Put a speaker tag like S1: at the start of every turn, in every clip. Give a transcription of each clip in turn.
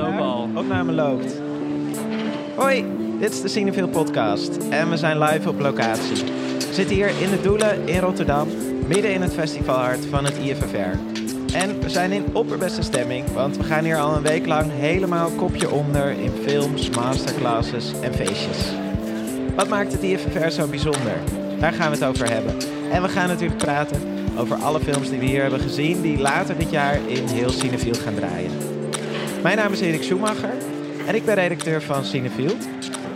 S1: lopen al.
S2: Opname loopt. Hoi, dit is de Cineville podcast en we zijn live op locatie. We zitten hier in de Doelen in Rotterdam, midden in het festivalhart van het IFFR. En we zijn in opperbeste stemming, want we gaan hier al een week lang helemaal kopje onder in films, masterclasses en feestjes. Wat maakt het IFFR zo bijzonder? Daar gaan we het over hebben. En we gaan natuurlijk praten over alle films die we hier hebben gezien, die later dit jaar in heel Cinefield gaan draaien. Mijn naam is Erik Schumacher en ik ben redacteur van Cinefield.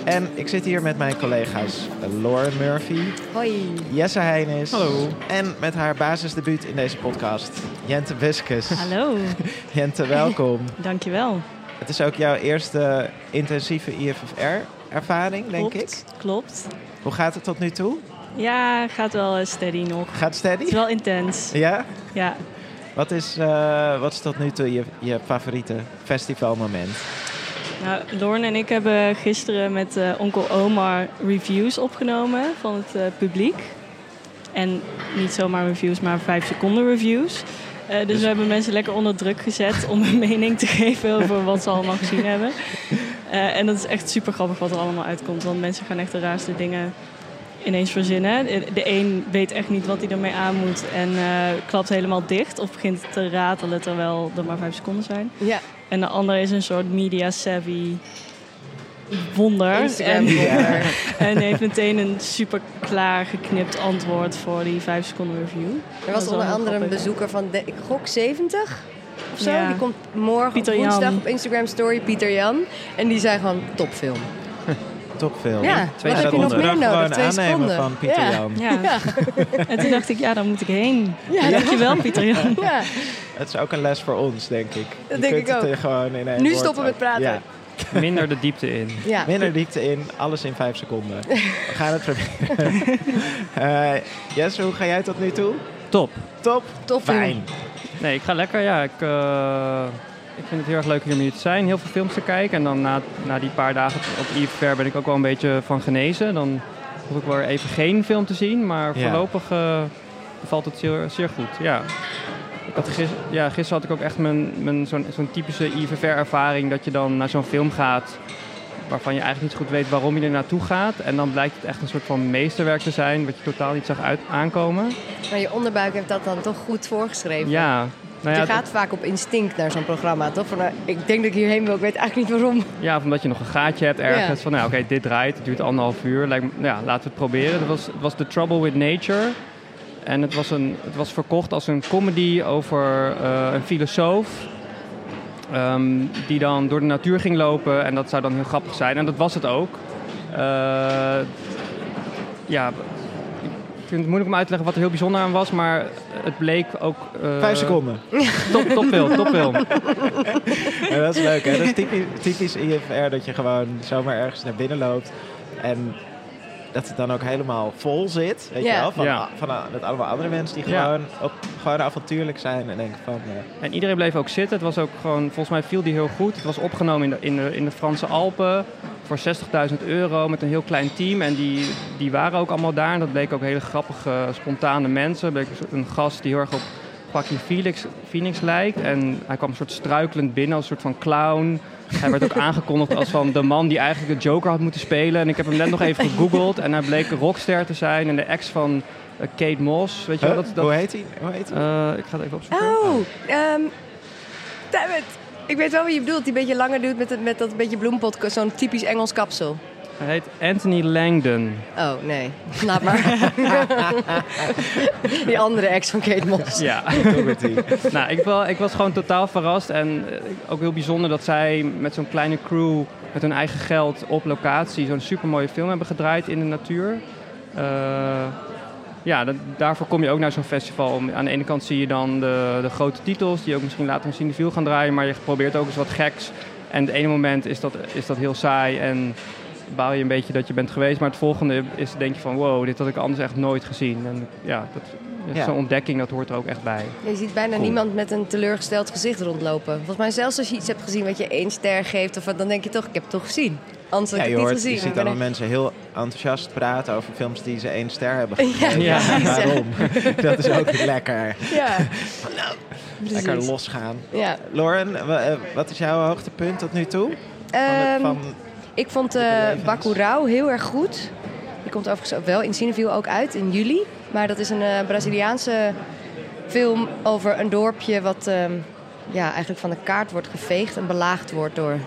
S2: En ik zit hier met mijn collega's Lauren Murphy,
S3: Hoi.
S2: Jesse Heinis
S1: Hallo.
S2: en met haar basisdebuut in deze podcast, Jente Wiskes.
S3: Hallo.
S2: Jente, welkom.
S3: Dankjewel.
S2: Het is ook jouw eerste intensieve IFFR-ervaring, denk
S3: Klopt.
S2: ik.
S3: Klopt.
S2: Hoe gaat het tot nu toe?
S3: Ja, gaat wel eh, steady nog.
S2: Gaat
S3: Het
S2: steady?
S3: is wel intens.
S2: Ja?
S3: Ja.
S2: Wat is, eh, wat is tot nu toe je, je favoriete festivalmoment?
S3: Nou, Lorne en ik hebben gisteren met eh, onkel Omar reviews opgenomen van het eh, publiek. En niet zomaar reviews, maar vijf seconden reviews. Dus,
S2: Dus-
S3: we hebben mensen lekker onder druk gezet om een mening te geven over wat ze allemaal gezien hebben. En dat is echt super grappig wat er allemaal uitkomt. Want mensen gaan echt de raarste dingen ineens verzinnen. De- een weet echt niet wat hij ermee aan moet en eh, klapt helemaal dicht. Of begint te ratelen terwijl er maar vijf seconden zijn.
S4: Ja,
S3: En de ander is een soort media savvy wonder.
S4: Instagram
S3: en, en heeft meteen een super klaar geknipt antwoord voor die vijf seconden review.
S4: Er was onder andere een bezoeker van, de, ik gok 70 of zo.
S3: Ja.
S4: Die komt morgen op woensdag
S3: Jan.
S4: op Instagram Story, Pieter Jan. En die zei gewoon topfilm.
S2: Topfilm.
S4: Ja,
S1: Twee
S4: wat heb je nog
S1: seconden.
S4: meer
S2: Gewoon
S4: nodig? Twee
S2: aannemen
S4: seconden.
S2: van Pieter
S4: ja.
S2: Jan.
S3: Ja. En toen dacht ik, ja, daar moet ik heen.
S4: Ja,
S3: Dankjewel, Pieter Jan.
S4: Ja,
S2: Het is ook een les voor ons, denk ik.
S4: Dat
S2: Je
S4: denk
S2: kunt
S4: ik ook.
S2: gewoon in één
S4: Nu stoppen met
S2: ook-
S4: praten.
S2: Ja.
S1: Minder de diepte in.
S4: ja.
S2: Minder diepte in, alles in vijf seconden. We gaan het proberen. Eh Jesse, hoe ga jij tot nu toe?
S1: Top.
S2: Top?
S4: Topfilm.
S2: Fijn.
S1: Nee, ik ga lekker. Ja, ik, eh, ik vind het heel erg leuk hier om hier te zijn. Heel veel films te kijken. En dan na, na die paar dagen op IFR ben ik ook wel een beetje van genezen. Dan hoef ik wel weer even geen film te zien. Maar
S2: Ja.
S1: voorlopig eh, valt het zeer, zeer goed. Ja. Ik had gis, ja, gisteren had ik ook echt mijn, mijn, zo'n zo'n typische IFR-ervaring. Dat je dan naar zo'n film gaat waarvan je eigenlijk niet zo goed weet waarom je er naartoe gaat. En dan blijkt het echt een soort van meesterwerk te zijn, wat je totaal niet zag uit, aankomen.
S4: Maar je onderbuik heeft dat dan toch goed voorgeschreven.
S1: Ja, nou ja,
S4: je gaat vaak op instinct naar zo'n programma, toch? Van, nou, ik denk dat ik hierheen wil, ik weet eigenlijk niet waarom.
S1: Ja, of omdat je nog een gaatje hebt ergens.
S4: Ja.
S1: Van, nou, oké, dit draait, het duurt anderhalf uur. Lijkt nou ja, laten we het proberen. Het was, het was The Trouble with Nature. En het was, een, het was verkocht als een comedy over eh, een filosoof. ehm, die dan door de natuur ging lopen. En dat zou dan heel grappig zijn. En dat was het ook. Eh, ja, vind het moeilijk om uit te leggen wat er heel bijzonder aan was. Maar het bleek ook... eh,
S2: Vijf seconden.
S1: Top, topfilm, topfilm.
S2: Ja, dat is leuk, hè? Dat is typisch, typisch IFR dat je gewoon zomaar ergens naar binnen loopt. En dat het dan ook helemaal vol zit, weet je wel? Van,
S1: Ja.
S2: van, met allemaal andere mensen die
S1: Ja.
S2: gewoon, op, gewoon avontuurlijk zijn en denken van... eh,
S1: En iedereen bleef ook zitten. Het was ook gewoon, volgens mij viel die heel goed. Het was opgenomen in de, in de, in de Franse Alpen voor 60.000 euro met een heel klein team. En die, die waren ook allemaal daar. En dat bleek ook hele grappige, spontane mensen. Bleek een soort- een gast die heel erg op Joaquin Phoenix, Phoenix lijkt. En hij kwam een soort struikelend binnen als een soort van clown. Hij werd ook aangekondigd als van de man die eigenlijk de Joker had moeten spelen. En ik heb hem net nog even gegoogeld. En hij bleek een rockster te zijn. En de ex van eh, Kate Moss. Weet je wel,
S2: huh?
S1: dat, dat,
S2: Hoe heet hij? Hoe heet hij?
S1: eh, ik ga het even opzoeken.
S4: Oh, ehm damn it. Ik weet wel wie je bedoelt, die een beetje langer doet met, het, met dat beetje bloempot, zo'n typisch Engels kapsel.
S1: Hij heet Anthony Langdon.
S4: Oh, nee. Laat maar. die andere ex van Kate Moss.
S1: Ja. Nou, ik, wel, ik was gewoon totaal verrast. En eh, ook heel bijzonder dat zij met zo'n kleine crew, met hun eigen geld op locatie, zo'n supermooie film hebben gedraaid in de natuur. Eh, ja, dat- daarvoor kom je ook naar zo'n festival. Om- Aan de ene kant zie je dan de, de grote titels, die ook misschien later in Cinefiel gaan draaien. Maar je probeert ook eens wat geks. En het ene moment is dat, is dat heel saai en baal je een beetje dat je bent geweest. Maar het volgende is denk je van wow, dit had ik anders echt nooit gezien. En ja, dat,
S2: Ja.
S1: zo'n ontdekking, dat hoort er ook echt bij.
S4: Je ziet bijna
S2: Cool.
S4: niemand met een teleurgesteld gezicht rondlopen. Volgens mij zelfs als je iets hebt gezien wat je één ster geeft, of wat, dan denk je toch, ik heb het toch gezien. Anders had
S2: Ja,
S4: ik
S2: je,
S4: het niet gezien.
S2: je ziet allemaal mensen heel enthousiast praten over films die ze één ster hebben gegeven.
S4: Ja,
S2: Ja,
S4: precies, ja.
S2: waarom? Dat is ook lekker.
S4: Ja,
S2: Lekker
S4: precies.
S2: losgaan.
S4: Ja.
S2: Lauren, eh, wat is jouw hoogtepunt tot nu toe? Van het-
S4: Ehm,
S2: van,
S4: Ik vond uh. Bacurau heel erg goed. Die komt overigens ook wel in Cineville ook uit in juli. Maar dat is een eh, Braziliaanse film over een dorpje wat ehm, ja, eigenlijk van de kaart wordt geveegd en belaagd wordt door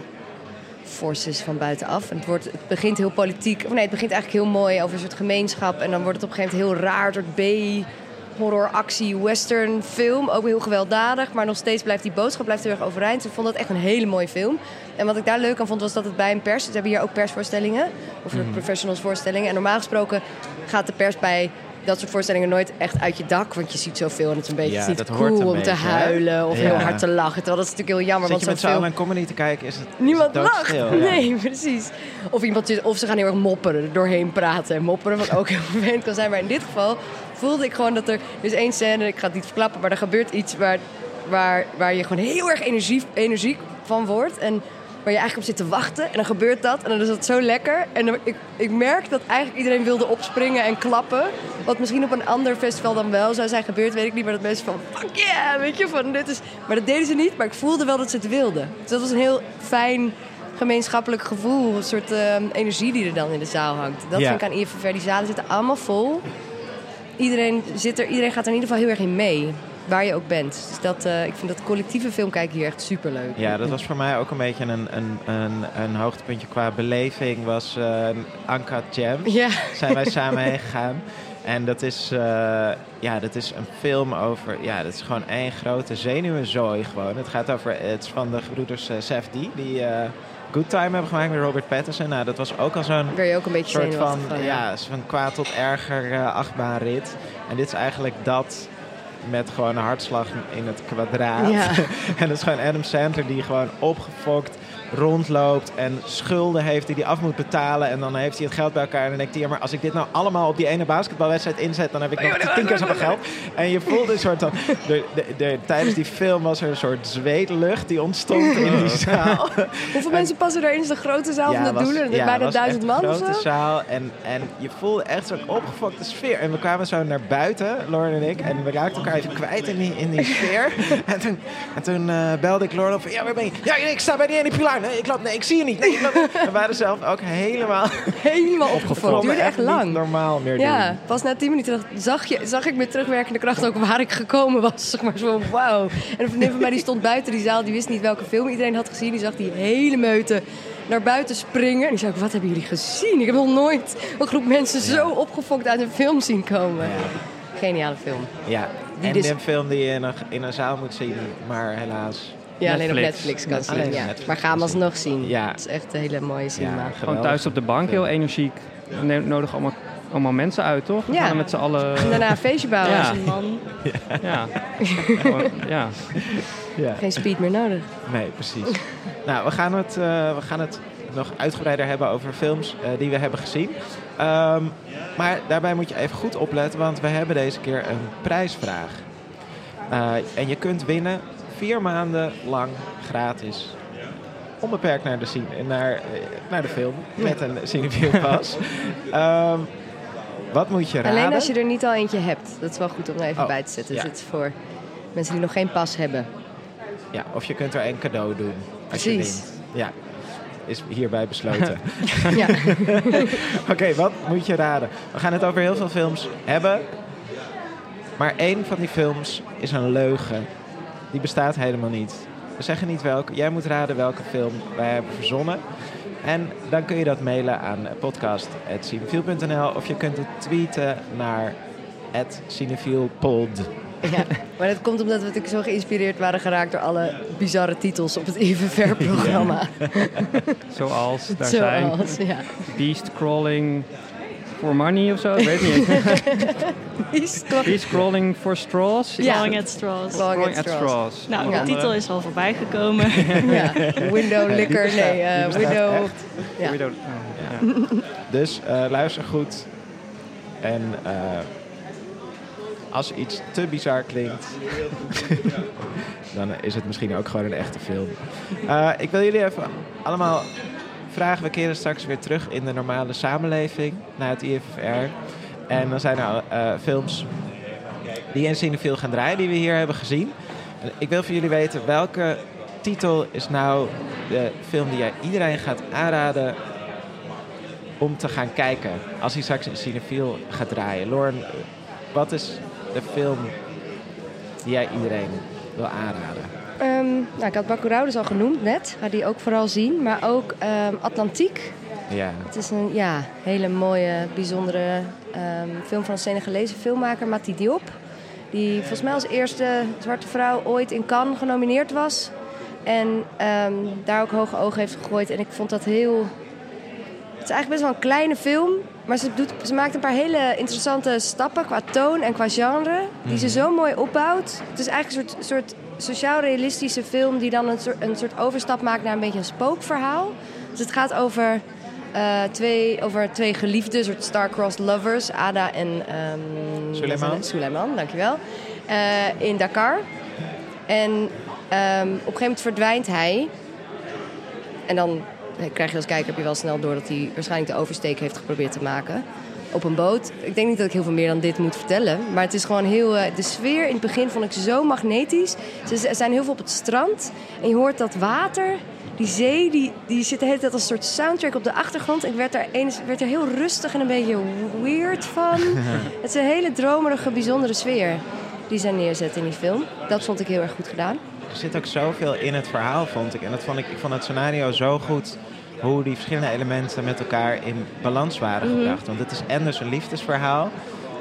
S4: forces van buitenaf. En het, wordt, het begint heel politiek. Of nee, het begint eigenlijk heel mooi over een soort gemeenschap. En dan wordt het op een gegeven moment heel raar, een soort B horror, actie, western film. Ook heel gewelddadig, maar nog steeds blijft die boodschap blijft heel erg overeind. Dus ik vond dat echt een hele mooie film. En wat ik daar leuk aan vond, was dat het bij een pers... Ze hebben hier ook persvoorstellingen, of professionals voorstellingen. En normaal gesproken gaat de pers bij dat soort voorstellingen nooit echt uit je dak. Want je ziet zoveel en het is een beetje
S2: Ja,
S4: het is niet cool om
S2: beetje,
S4: te
S2: hè?
S4: huilen of heel hard te lachen. Terwijl dat is natuurlijk heel jammer,
S2: zit je
S4: want
S2: met
S4: zo'n
S2: z'n comedy te kijken, is het is
S4: Niemand
S2: het
S4: lacht. Nee, precies. Of, iemand, of ze gaan heel erg mopperen, er doorheen praten en mopperen. Wat ook heel vervelend kan zijn. Maar in dit geval voelde ik gewoon dat er... Is één scène, ik ga het niet verklappen, maar er gebeurt iets waar, waar, waar je gewoon heel erg energie, energiek van wordt. En waar je eigenlijk op zit te wachten. En dan gebeurt dat. En dan is dat zo lekker. En dan, ik, ik merk dat eigenlijk iedereen wilde opspringen en klappen. Wat misschien op een ander festival dan wel zou zijn gebeurd, weet ik niet. Maar dat mensen van, fuck yeah, weet je, van dit is... Maar dat deden ze niet, maar ik voelde wel dat ze het wilden. Dus dat was een heel fijn gemeenschappelijk gevoel. Een soort eh, energie die er dan in de zaal hangt. Dat vind ik aan IFFR. Die zalen zitten allemaal vol. Iedereen, zit er, iedereen gaat er in ieder geval heel erg in mee. Waar je ook bent. Dus dat, eh, ik vind dat collectieve filmkijken hier echt superleuk.
S2: Ja, dat was voor mij ook een beetje een, een, een, een hoogtepuntje qua beleving. Was eh Anka Jam.
S4: Ja.
S2: Zijn wij samen heen gegaan. En dat is, eh, ja, dat is een film over... Ja, dat is gewoon één grote zenuwenzooi gewoon. Het gaat over... Het is van de gebroeders uh, Safdie. Die Good Time hebben gemaakt met Robert Pattinson. Nou, dat was ook al zo'n
S4: ook een beetje
S2: soort van,
S4: van.
S2: ja, van kwaad tot erger uh, achtbaanrit. En dit is eigenlijk dat met gewoon een hartslag in het kwadraat.
S4: Ja.
S2: en dat is gewoon Adam Sandler die gewoon opgefokt rondloopt en schulden heeft die hij af moet betalen. En dan heeft hij het geld bij elkaar en dan denkt hij, ja, maar als ik dit nou allemaal op die ene basketbalwedstrijd inzet, dan heb ik nog tien keer zoveel geld. En je voelde een soort van, de, de, de, tijdens die film was er een soort zweetlucht die ontstond in die zaal.
S4: Hoeveel mensen passen er in de grote zaal
S2: Ja,
S4: van de
S2: was-
S4: Doelen?
S2: ja,
S4: Bijna
S2: was
S4: duizend man
S2: een
S4: of
S2: grote
S4: zo?
S2: zaal en, en je voelde echt zo'n opgefokte sfeer. En we kwamen zo naar buiten, Lauren en ik, en we raakten elkaar even kwijt in die, in die sfeer. en toen, en toen eh, belde ik Lauren op ja, waar ben je? Ja, ik sta bij die ene pilaar. Nee, ik, loop, nee, ik zie je niet. Nee, ik loop niet. We waren zelf ook helemaal
S4: Helemaal opgefokt. Het duurde echt lang.
S2: normaal meer
S4: Ja,
S2: doen.
S4: pas na tien minuten zag, je, zag ik met terugwerkende kracht ook waar ik gekomen was. Zeg maar zo, wauw. En een vriendin van mij die stond buiten die zaal, die wist niet welke film iedereen had gezien. Die zag die hele meute naar buiten springen. En die zei ook, wat hebben jullie gezien? Ik heb nog nooit een groep mensen zo opgefokt uit een film zien komen. Geniale film.
S2: Ja,
S4: Die
S2: en
S4: dus-
S2: een film die je in een, in een zaal moet zien, maar helaas...
S4: Ja, alleen op
S1: Netflix.
S4: Kan zien. Ja.
S2: Netflix
S4: Maar ga hem
S2: kan zien.
S4: alsnog zien.
S2: Ja.
S4: Het is echt een hele mooie cinema.
S2: Ja,
S1: Gewoon thuis op de bank, heel energiek. We ne- nodigen allemaal, allemaal mensen uit, toch? We
S4: Ja.
S1: gaan er met z'n allen...
S4: En daarna een feestje bouwen.
S1: Ja.
S3: Als een man.
S1: Ja. Gewoon, ja.
S2: Ja.
S4: Geen speed meer nodig.
S2: Nee, precies. nou, we gaan, het, eh, we gaan het nog uitgebreider hebben over films eh, die we hebben gezien. Ehm, maar daarbij moet je even goed opletten, want we hebben deze keer een prijsvraag. Eh, en je kunt winnen vier maanden lang gratis. Onbeperkt naar de, cine, naar, eh, naar de film met een Cinefield pas. Ehm, wat moet je raden?
S4: Alleen als je er niet al eentje hebt. Dat is wel goed om er even
S2: Oh,
S4: bij te zetten.
S2: ja.
S4: Dus het is voor mensen die nog geen pas hebben.
S2: Ja, of je kunt er een cadeau doen. Als je
S4: Precies.
S2: wint. Ja, is hierbij besloten.
S4: ja.
S2: Oké, wat moet je raden? We gaan het over heel veel films hebben. Maar één van die films is een leugen. Die bestaat helemaal niet. We zeggen niet welke. Jij moet raden welke film wij hebben verzonnen. En dan kun je dat mailen aan podcast.cinefiel.nl of je kunt het tweeten naar cinefielpod.
S4: ja. Maar dat komt omdat we natuurlijk zo geïnspireerd waren geraakt door alle bizarre titels op het IVVR-programma.
S1: Zoals, daar zijn
S4: Zoals, ja.
S1: Beast Crawling for Money of zo. Ik weet niet.
S4: Beast
S1: Crawling for Straws.
S4: Ja.
S3: Clawing at straws.
S1: Crawling
S4: at
S1: at
S4: Straws.
S3: Nou, de titel is al voorbij gekomen.
S4: Ja. Window liquor, nee, eh, window... Ja.
S1: Widow- oh, ja.
S2: Dus eh, luister goed. En eh, als iets te bizar klinkt, dan is het misschien ook gewoon een echte film. Eh, ik wil jullie even allemaal vragen, we keren straks weer terug in de normale samenleving naar het IFFR. En dan zijn er uh, films die in Cineville gaan draaien, die we hier hebben gezien. Ik wil van jullie weten, welke titel is nou de film die jij iedereen gaat aanraden om te gaan kijken als hij straks in Cineville gaat draaien? Lauren, wat is de film die jij iedereen wil aanraden?
S4: Um, nou, ik had Bacurau dus al genoemd net. Ga die ook vooral zien. Maar ook um, Atlantiek.
S2: Ja.
S4: Het is een ja, hele mooie, bijzondere um, film van een Senegalese filmmaker, Mati Diop. Die volgens mij als eerste zwarte vrouw ooit in Cannes genomineerd was. En daar ook hoge ogen heeft gegooid. En ik vond dat heel... Het is eigenlijk best wel een kleine film. Maar ze, doet, ze maakt een paar hele interessante stappen qua toon en qua genre. Die ze
S2: Mhm.
S4: zo mooi opbouwt. Het is eigenlijk een soort, soort sociaal-realistische film die dan een soort, een soort overstap maakt naar een beetje een spookverhaal. Dus het gaat over, eh, twee, over twee geliefden, soort star-crossed lovers, Ada en um,
S2: Suleiman.
S4: Suleiman, dankjewel. Uh, in Dakar. En um, op een gegeven moment verdwijnt hij. En dan krijg je als kijker heb je wel snel door dat hij waarschijnlijk de oversteek heeft geprobeerd te maken op een boot. Ik denk niet dat ik heel veel meer dan dit moet vertellen. Maar het is gewoon heel... Uh, de sfeer in het begin vond ik zo magnetisch. Ze zijn heel veel op het strand. En je hoort dat water... Die zee, die, die zit de hele tijd als een soort soundtrack op de achtergrond. Ik werd er, een, werd er heel rustig en een beetje weird van. het is een hele dromerige, bijzondere sfeer die zij neerzetten in die film. Dat vond ik heel erg goed gedaan.
S2: Er zit ook zoveel in het verhaal, vond ik. En dat vond ik, ik vond het scenario zo goed hoe die verschillende elementen met elkaar in balans waren
S4: Mhm.
S2: gebracht. Want het is en dus een liefdesverhaal,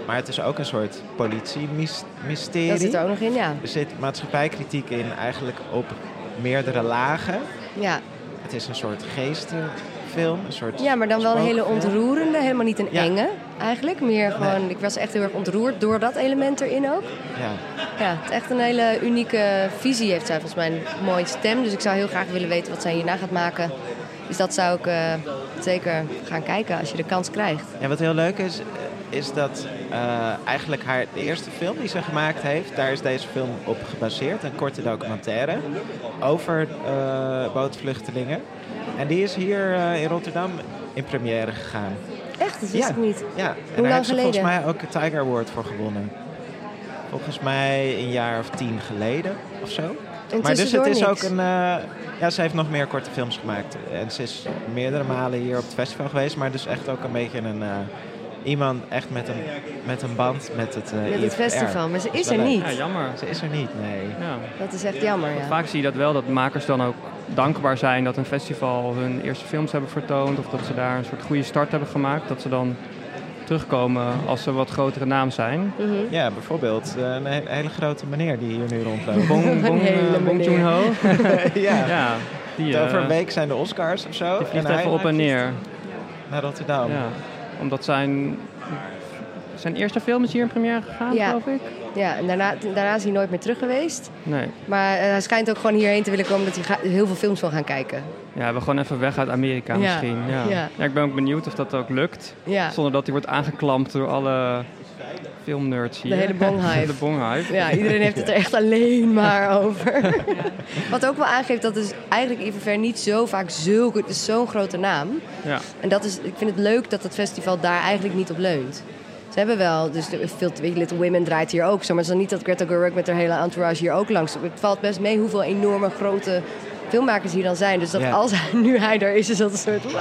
S2: maar het is ook een soort politie-mysterie.
S4: Dat zit er ook nog in, ja.
S2: Er zit maatschappijkritiek in, eigenlijk op meerdere lagen.
S4: Ja,
S2: Het is een soort geestenfilm, een soort
S4: ja maar dan wel een hele ontroerende, helemaal niet een
S2: Ja.
S4: enge eigenlijk. Meer gewoon, ik was echt heel erg ontroerd door dat element erin ook.
S2: Ja.
S4: Ja, het is echt een hele unieke visie heeft zij volgens mij een mooie stem. Dus ik zou heel graag willen weten wat zij hierna gaat maken. Dus dat zou ik eh, zeker gaan kijken als je de kans krijgt.
S2: En wat heel leuk is, is dat eh, eigenlijk haar de eerste film die ze gemaakt heeft, daar is deze film op gebaseerd. Een korte documentaire over eh, bootvluchtelingen. En die is hier in Rotterdam in première gegaan.
S4: Echt, dat wist
S2: Ja.
S4: ik niet.
S2: Ja, en
S4: Hoe
S2: daar heeft ze volgens mij ook een Tiger Award voor gewonnen. Volgens mij een jaar of tien geleden of zo.
S4: En
S2: Maar dus het is ook een. eh, ja, ze heeft nog meer korte films gemaakt. En ze is meerdere malen hier op het festival geweest. Maar dus echt ook een beetje een. eh, iemand echt met een, met een band met het. eh,
S4: Met het
S2: IFR.
S4: festival, maar ze is er
S2: leuk.
S4: niet.
S1: Ja, jammer.
S2: Ze is er niet, nee.
S1: Ja.
S4: Dat is echt jammer, ja.
S1: Vaak zie je dat wel, dat makers dan ook dankbaar zijn dat een festival hun eerste films hebben vertoond. Of dat ze daar een soort goede start hebben gemaakt. Dat ze dan terugkomen als ze wat grotere naam zijn.
S4: Mhm.
S2: Ja, bijvoorbeeld eh, een he- hele grote meneer die hier nu rondloopt.
S1: Bong, Bong, eh, Bong. Joon-ho.
S2: ja.
S1: Ja, die,
S2: Over een
S1: eh,
S2: week zijn de Oscars of zo.
S1: die vliegt
S2: En hij
S1: even op en neer.
S2: Naar Rotterdam.
S1: Ja, omdat zijn, zijn eerste film is hier in première gegaan,
S4: Ja.
S1: geloof ik.
S4: Ja, en daarna, daarna is hij nooit meer terug geweest.
S1: Nee.
S4: Maar eh, hij schijnt ook gewoon hierheen te willen komen dat hij heel veel films wil gaan kijken.
S1: Ja, we gewoon even weg uit Amerika
S4: Ja.
S1: misschien. Ja.
S4: Ja.
S1: Ik ben ook benieuwd of dat ook lukt.
S4: Ja,
S1: Zonder dat hij wordt aangeklampt door alle filmnerds hier.
S4: De hele bonghype.
S1: de bonghype.
S4: ja iedereen heeft het er echt alleen maar over. Wat ook wel aangeeft dat dus eigenlijk IVVR niet zo vaak is zo'n grote naam.
S1: Ja.
S4: En dat is, ik vind het leuk dat het festival daar eigenlijk niet op leunt. Ze hebben wel, dus de, veel, Little Women draait hier ook zo. Maar het is dan niet dat Greta Gerwig met haar hele entourage hier ook langs. Het valt best mee hoeveel enorme grote filmmakers hier dan zijn. Dus dat
S2: Ja.
S4: als hij, nu hij er is, is dat een soort wat.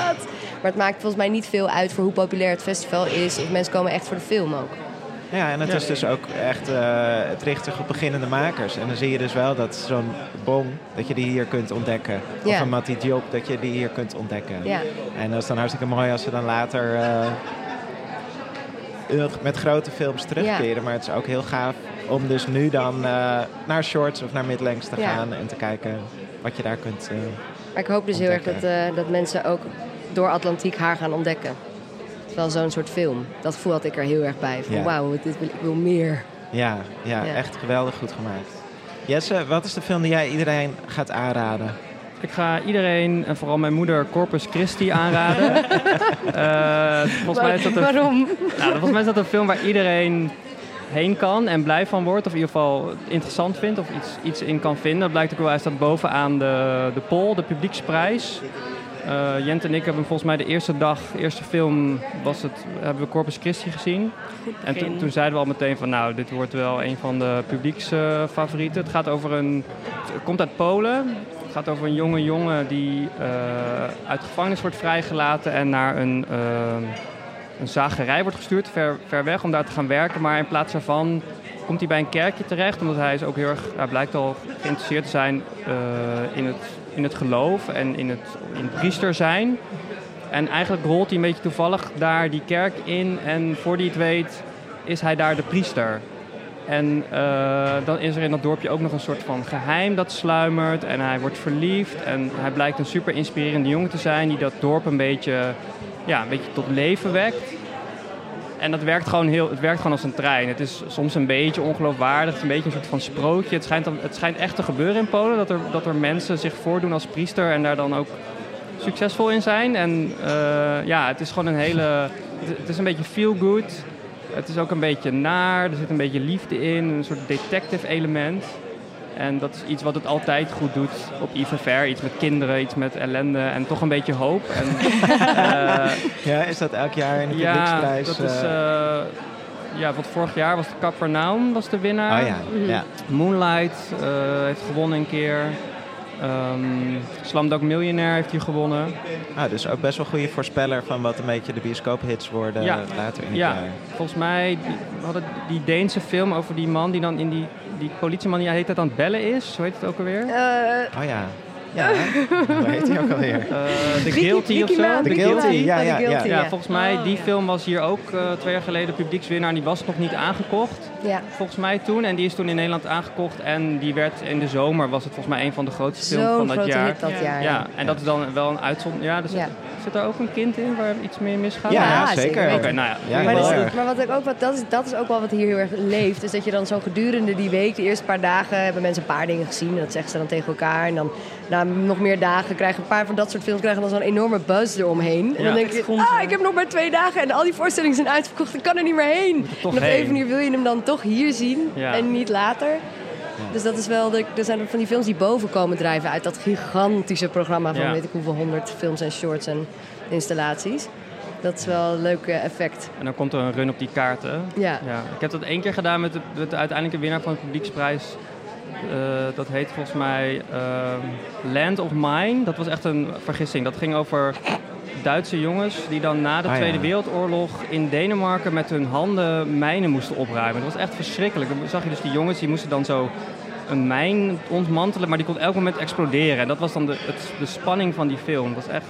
S4: Maar het maakt volgens mij niet veel uit voor hoe populair het festival is. Of mensen komen echt voor de film ook.
S2: Ja, en het
S1: Ja.
S2: is dus ook echt, eh, het richt zich op beginnende makers. En dan zie je dus wel dat zo'n Bong, dat je die hier kunt ontdekken. Of
S4: Ja.
S2: een Matti Diop, dat je die hier kunt ontdekken.
S4: Ja.
S2: En dat is dan hartstikke mooi als ze dan later eh, met grote films terugkeren. Maar het is ook heel gaaf om dus nu dan eh, naar shorts of naar midlengths te gaan. En te kijken wat je daar kunt... eh,
S4: Maar ik hoop dus heel erg dat, eh, dat mensen ook door Atlantiek haar gaan ontdekken. Wel zo'n soort film. Dat had ik er heel erg bij. Van wauw, dit wil, ik wil meer.
S2: ja, Ja. echt geweldig goed gemaakt. Jesse, wat is de film die jij iedereen gaat aanraden?
S1: Ik ga iedereen, en vooral mijn moeder, Corpus Christi aanraden. Eh, volgens, mij is dat een,
S4: Waarom?
S1: nou, volgens mij is dat een film waar iedereen heen kan en blij van wordt. Of in ieder geval interessant vindt of iets, iets in kan vinden. Dat blijkt ook wel, hij staat bovenaan de, de poll, de publieksprijs. Eh, Jent en ik hebben volgens mij de eerste dag, de eerste film, was het, hebben we Corpus Christi gezien. En toen, zeiden we al meteen van nou, dit wordt wel een van de publieksfavorieten. het gaat over een, het komt uit Polen. Gaat over een jonge jongen die eh, uit gevangenis wordt vrijgelaten en naar een, eh, een zagerij wordt gestuurd, ver, ver weg, om daar te gaan werken. Maar in plaats daarvan komt hij bij een kerkje terecht, omdat hij is ook heel erg, hij blijkt al geïnteresseerd te zijn eh, in, het, in het geloof en in het, in priester zijn. En eigenlijk rolt hij een beetje toevallig daar die kerk in. En voor hij het weet, is hij daar de priester. En eh, dan is er in dat dorpje ook nog een soort van geheim dat sluimert. En hij wordt verliefd. En hij blijkt een super inspirerende jongen te zijn die dat dorp een beetje, ja, een beetje tot leven wekt. En dat werkt gewoon, heel, het werkt gewoon als een trein. Het is soms een beetje ongeloofwaardig. Het is een beetje een soort van sprookje. Het schijnt, het schijnt echt te gebeuren in Polen. Dat er, dat er mensen zich voordoen als priester en daar dan ook succesvol in zijn. En eh, ja, het is gewoon een hele... Het is een beetje feel good. Het is ook een beetje naar. Er zit een beetje liefde in. Een soort detective element. En dat is iets wat het altijd goed doet op IVFR. Iets met kinderen, iets met ellende en toch een beetje hoop. En, eh,
S2: Ja, is dat elk jaar in de
S1: ja,
S2: publieksprijs?
S1: dat is...
S2: eh,
S1: eh, ja, wat vorig jaar was de Capernaum was de winnaar.
S2: oh ja, ja.
S1: Moonlight eh, heeft gewonnen een keer. Ehm Slamdog Millionaire heeft hij gewonnen.
S2: Ah, dus ook best wel goede voorspeller van wat een beetje de bioscoophits worden
S1: Ja.
S2: later in het
S1: Ja,
S2: jaar.
S1: volgens mij die, we hadden die Deense film over die man die dan in die, die politieman die heet het aan het bellen is. Hoe heet het ook alweer?
S4: Eh,
S2: Oh ja. Ja, hoe heet hij ook alweer?
S1: Eh The
S4: Ricky-
S1: Guilty of zo.
S2: The Guilty, ja,
S4: The
S2: ja, ja.
S4: Guilty,
S1: Ja, volgens mij,
S3: Oh,
S1: die
S3: ja.
S1: film was hier ook eh, twee jaar geleden publiekswinnaar. Die was nog niet aangekocht,
S4: ja.
S1: volgens mij toen. En die is toen in Nederland aangekocht. En die werd in de zomer, was het volgens mij een van de grootste films van dat jaar.
S4: hit dat
S3: Ja.
S4: jaar.
S1: Ja, en dat is dan wel een uitzondering. Ja, er zit, daar ook een kind in waar iets meer misgaat?
S2: Ja,
S4: Ja,
S2: zeker.
S1: Oké, nou ja.
S4: Maar,
S2: heel
S4: dat is,
S2: erg.
S4: maar wat ik ook wat, dat, is, dat is ook wel wat hier heel erg leeft. Is dat je dan zo gedurende die week, de eerste paar dagen, hebben mensen een paar dingen gezien. En dat zeggen ze dan tegen elkaar. En dan na nog meer dagen krijgen een paar van dat soort films krijgen dan zo'n enorme buzz eromheen. En
S1: Ja.
S4: dan denk je, ah, ik heb nog maar twee dagen en al die voorstellingen zijn uitverkocht. Ik kan er niet meer heen.
S1: er
S4: en op een manier wil je hem dan toch hier zien
S1: Ja.
S4: en niet later. Dus dat is wel, de, er zijn van die films die boven komen drijven uit dat gigantische programma van weet ik hoeveel honderd films en shorts en installaties. Dat is wel een leuk effect.
S1: En dan komt er een run op die kaarten.
S4: Ja.
S1: Ja, ik heb dat één keer gedaan met de, met de uiteindelijke winnaar van de publieksprijs. Eh, dat heet volgens mij ehm, Land of Mine. Dat was echt een vergissing. Dat ging over Duitse jongens die dan na de
S2: Ah, ja.
S1: Tweede Wereldoorlog in Denemarken met hun handen mijnen moesten opruimen. Dat was echt verschrikkelijk. Dan zag je dus die jongens die moesten dan zo een mijn ontmantelen, maar die kon elk moment exploderen. En dat was dan de, het, de spanning van die film. Dat was echt,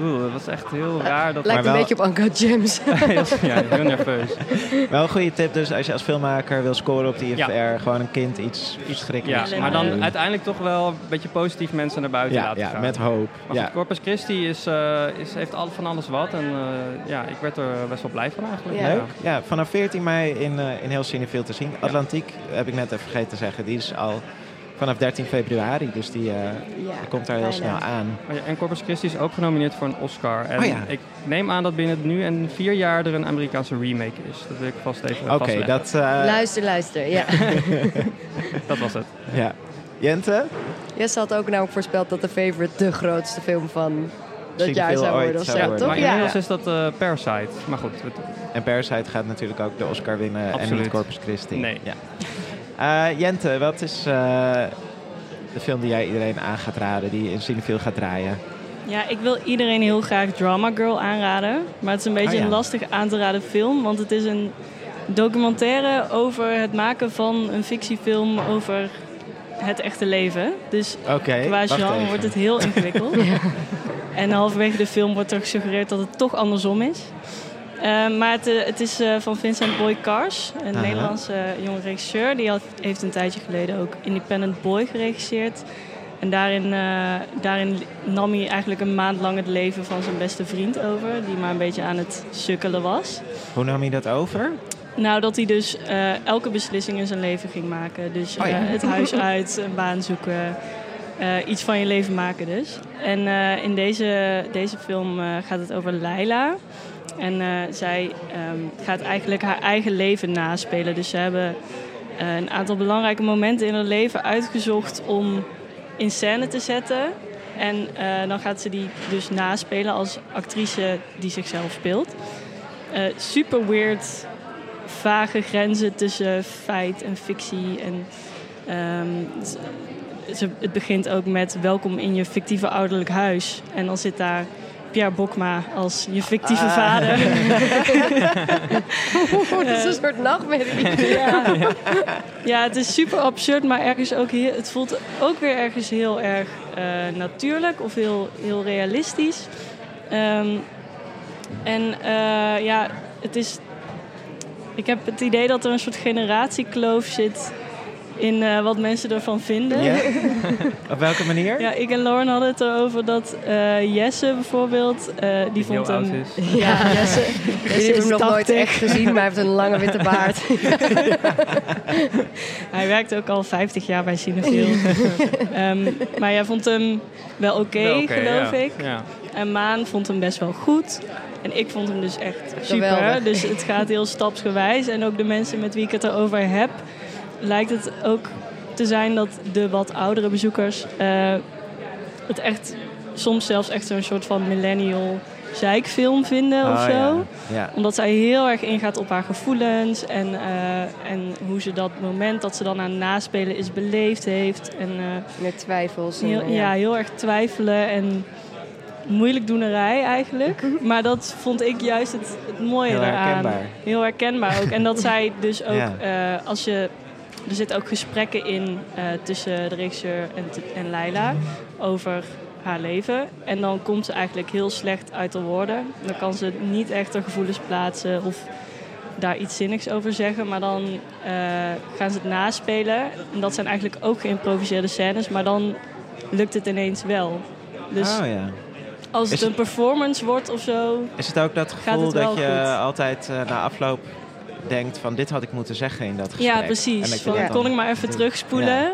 S1: oeh, dat was echt heel raar. Dat
S4: Lijkt
S2: Maar
S4: een
S2: wel-
S4: beetje op Uncut Gems.
S1: ja, heel nerveus.
S2: Wel een goede tip dus als je als filmmaker wil scoren op de IFR.
S1: Ja.
S2: Gewoon een kind iets verschrikkelijks.
S1: Ja, maar dan
S2: doen.
S1: uiteindelijk toch wel een beetje positief mensen naar buiten
S2: ja,
S1: laten
S2: ja,
S1: gaan.
S2: met hoop.
S1: Maar
S2: Ja.
S1: goed, Corpus Christi is, eh, is, heeft al, van alles wat. En eh, ja, ik werd er best wel blij van eigenlijk.
S4: Ja.
S2: Leuk. Ja, vanaf 14 mei in, eh, in heel Cineville te zien. Atlantiek, heb ik net even vergeten te zeggen, die is al vanaf 13 februari. Dus die, eh, die komt daar heel snel aan.
S1: Ja, En Corpus Christi is ook genomineerd voor een Oscar. En
S2: Oh ja.
S1: ik neem aan dat binnen nu en vier jaar er een Amerikaanse remake is. Dat wil ik vast even
S2: Oké,
S1: vastleggen.
S2: dat... eh,
S4: luister, luister. Ja.
S1: Dat was het.
S2: ja. Jente?
S4: Jesse had ook namelijk voorspeld dat The Favorite de grootste film van dat jaar zou worden. Of
S2: zou worden.
S4: toch?
S1: Maar
S4: Ja.
S1: inmiddels is dat eh, Parasite. Maar goed,
S2: En Parasite gaat natuurlijk ook de Oscar winnen en niet Corpus Christi.
S1: Nee.
S2: Ja. Eh, Jente, wat is eh, de film die jij iedereen aan gaat raden, die in Cineville gaat draaien?
S3: Ja, ik wil iedereen heel graag Drama Girl aanraden. Maar het is een beetje
S2: Oh ja.
S3: een lastig aan te raden film. Want het is een documentaire over het maken van een fictiefilm over het echte leven. Dus
S2: Oké,
S3: qua genre wordt het heel ingewikkeld. En halverwege de film wordt er gesuggereerd dat het toch andersom is. Eh, maar het, eh, het is eh, van Vincent Boy Cars, een
S2: Aha.
S3: Nederlandse jonge regisseur. Die had, heeft een tijdje geleden ook Independent Boy geregisseerd. En daarin, daarin nam hij eigenlijk een maand lang het leven van zijn beste vriend over. Die maar een beetje aan het sukkelen was.
S2: Hoe nam je dat over?
S3: Nou, dat hij dus elke beslissing in zijn leven ging maken. Dus
S2: Oh ja.
S3: het huis uit, een baan zoeken, iets van je leven maken dus. En in deze, deze film gaat het over Laila. En eh, zij ehm, gaat eigenlijk haar eigen leven naspelen. Dus ze hebben eh, een aantal belangrijke momenten in haar leven uitgezocht om in scène te zetten. En eh, dan gaat ze die dus naspelen als actrice die zichzelf speelt. Super weird, vage grenzen tussen feit en fictie. En, ehm, het begint ook met welkom in je fictieve ouderlijk huis. En dan zit daar Pierre Bokma als je fictieve
S2: Ah.
S3: vader.
S4: Dat is een soort nachtmerrie.
S3: Ja. ja, het is super absurd, maar ergens ook heel, het voelt ook weer ergens heel erg eh, natuurlijk of heel, heel realistisch. Ehm, en eh, ja, het is. Ik heb het idee dat er een soort generatiekloof zit in eh, wat mensen ervan vinden.
S2: Op welke manier?
S3: Ja, ik en Lauren hadden het erover dat eh, Jesse bijvoorbeeld, eh, die
S1: Die
S3: vond hem.
S1: is.
S3: Ja, Jesse,
S4: Ik
S3: Jesse
S4: heb
S3: is
S4: hem nog nooit
S3: 80.
S4: echt gezien, maar hij heeft een lange witte baard.
S3: Hij werkt ook al 50 jaar bij Cinefil. Ehm, maar jij vond hem wel oké, geloof ik. En Maan vond hem best wel goed. En ik vond hem dus echt super.
S4: Geweldig.
S3: Dus het gaat heel stapsgewijs. En ook de mensen met wie ik het erover heb, lijkt het ook te zijn dat de wat oudere bezoekers eh, het echt soms zelfs echt zo'n soort van millennial zeikfilm vinden of
S2: Oh,
S3: zo
S2: ja. Ja.
S3: omdat zij heel erg ingaat op haar gevoelens en, eh, en hoe ze dat moment dat ze dan aan naspelen is beleefd heeft. En eh,
S4: Met twijfels. en,
S3: heel, ja, heel erg twijfelen en moeilijk doenerij eigenlijk. Maar dat vond ik juist het, het mooie
S2: Heel
S3: eraan.
S2: herkenbaar.
S3: Heel herkenbaar ook. En dat zij dus ook,
S2: Ja.
S3: eh, als je... Er zitten ook gesprekken in eh, tussen de regisseur en, en Leila over haar leven. En dan komt ze eigenlijk heel slecht uit de woorden. Dan kan ze niet echt haar gevoelens plaatsen of daar iets zinnigs over zeggen. Maar dan eh, gaan ze het naspelen. En dat zijn eigenlijk ook geïmproviseerde scènes. Maar dan lukt het ineens wel. Dus
S2: oh ja.
S3: als het een performance wordt of zo...
S2: Is het ook dat gevoel dat je
S3: goed?
S2: altijd eh, na afloop denkt van dit had ik moeten zeggen in dat gesprek?
S3: Ja,
S2: En
S3: precies. Van,
S2: dat
S3: kon
S2: dan
S3: ik maar even terugspoelen.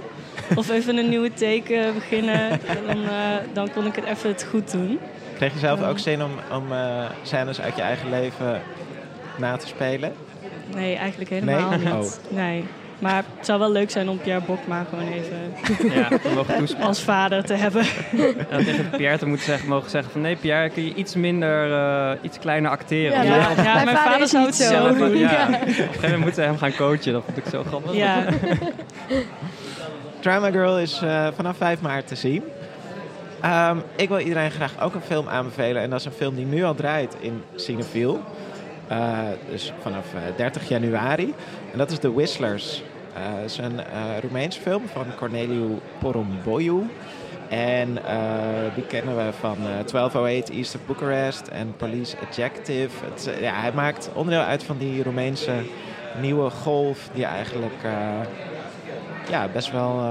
S3: Of even een nieuwe teken beginnen. En dan, eh, dan kon ik het even het goed doen.
S2: Kreeg je zelf ook zin om, om eh, scènes uit je eigen leven na te spelen?
S3: Nee, eigenlijk helemaal
S2: Nee?
S3: niet.
S2: Oh.
S3: Nee. Maar het zou wel leuk zijn om Pierre Bokma gewoon even
S1: Ja, mogen toespreken.
S3: als vader te hebben.
S1: En tegen Pierre te moeten zeggen, mogen zeggen van nee Pierre, kun je iets minder, eh, iets kleiner acteren.
S4: Ja,
S3: Ja, ja,
S4: mijn vader
S3: vader
S4: is
S3: zou het
S4: zo.
S1: Ja,
S3: doen.
S1: ja.
S3: Ja.
S1: Op een gegeven moment moeten ze hem gaan coachen. Dat vond ik zo grappig.
S3: Ja.
S2: Drama Girl is eh, vanaf 5 maart te zien. Ehm, ik wil iedereen graag ook een film aanbevelen. En dat is een film die nu al draait in Cineville. Eh, dus vanaf eh, 30 januari. En dat is The Whistlers. Eh, Het is een eh Roemeense film van Corneliu Porumboiu. En eh, die kennen we van eh 1208 East of Bucharest en Police Adjective. Het, ja, hij maakt onderdeel uit van die Roemeense nieuwe golf die eigenlijk ja, best, wel,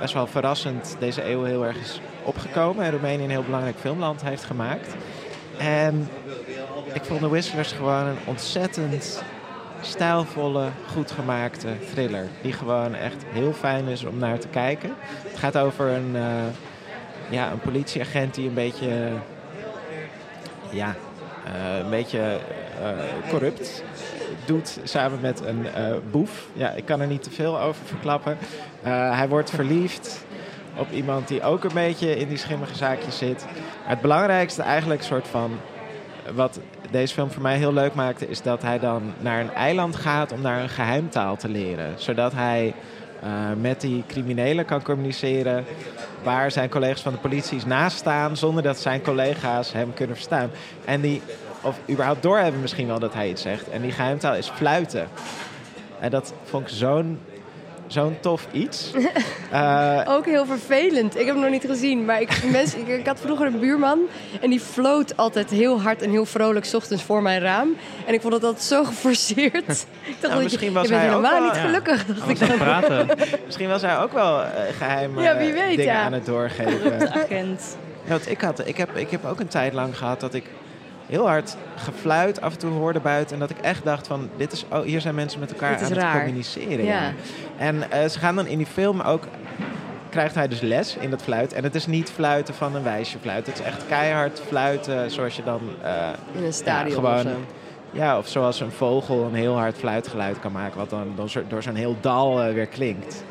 S2: best wel verrassend deze eeuw heel erg is opgekomen. En Roemenië een heel belangrijk filmland heeft gemaakt. En ik vond The Whistlers gewoon een ontzettend stijlvolle, goed gemaakte thriller. Die gewoon echt heel fijn is om naar te kijken. Het gaat over een, eh, ja, een politieagent die een beetje, ja, eh, een beetje eh, corrupt doet samen met een boef. Ja, ik kan er niet te veel over verklappen. Hij wordt verliefd op iemand die ook een beetje in die schimmige zaakjes zit. Het belangrijkste eigenlijk soort van wat deze film voor mij heel leuk maakte, is dat hij dan naar een eiland gaat om daar een geheimtaal te leren. Zodat hij eh, met die criminelen kan communiceren waar zijn collega's van de politie naast staan, zonder dat zijn collega's hem kunnen verstaan. En die, of überhaupt doorhebben misschien wel dat hij iets zegt. En die geheimtaal is fluiten. En dat vond ik zo'n zo'n tof iets. Eh,
S4: Ook heel vervelend. Ik heb hem nog niet gezien, maar ik, mensen, ik, ik had vroeger een buurman en die floot altijd heel hard en heel vrolijk 's ochtends voor mijn raam. En ik vond dat altijd zo geforceerd. ik dacht,
S2: Nou,
S4: dat
S2: misschien
S4: je,
S2: was
S4: je
S2: hij ook
S4: helemaal
S2: wel-
S4: niet
S1: ja.
S4: gelukkig. dacht ik dan.
S1: praten.
S2: misschien was hij ook wel eh, geheim
S4: Ja, wie weet,
S2: dingen
S4: ja.
S2: aan het doorgeven.
S3: Agent.
S2: Ja, want ik, had, ik, heb, ik heb ook een tijd lang gehad dat ik heel hard gefluit af en toe hoorde buiten. En dat ik echt dacht van, dit is, oh, hier zijn mensen met elkaar aan
S4: raar.
S2: het communiceren. Ja.
S4: Ja.
S2: En eh, ze gaan dan in die film ook, krijgt hij dus les in dat fluit. En het is niet fluiten van een wijsje fluit. Het is echt keihard fluiten zoals je dan... eh,
S4: In een stadion
S2: gewoon-
S4: of zo.
S2: ja, of zoals een vogel een heel hard fluitgeluid kan maken. Wat dan door, zo- door zo'n heel dal eh, weer klinkt.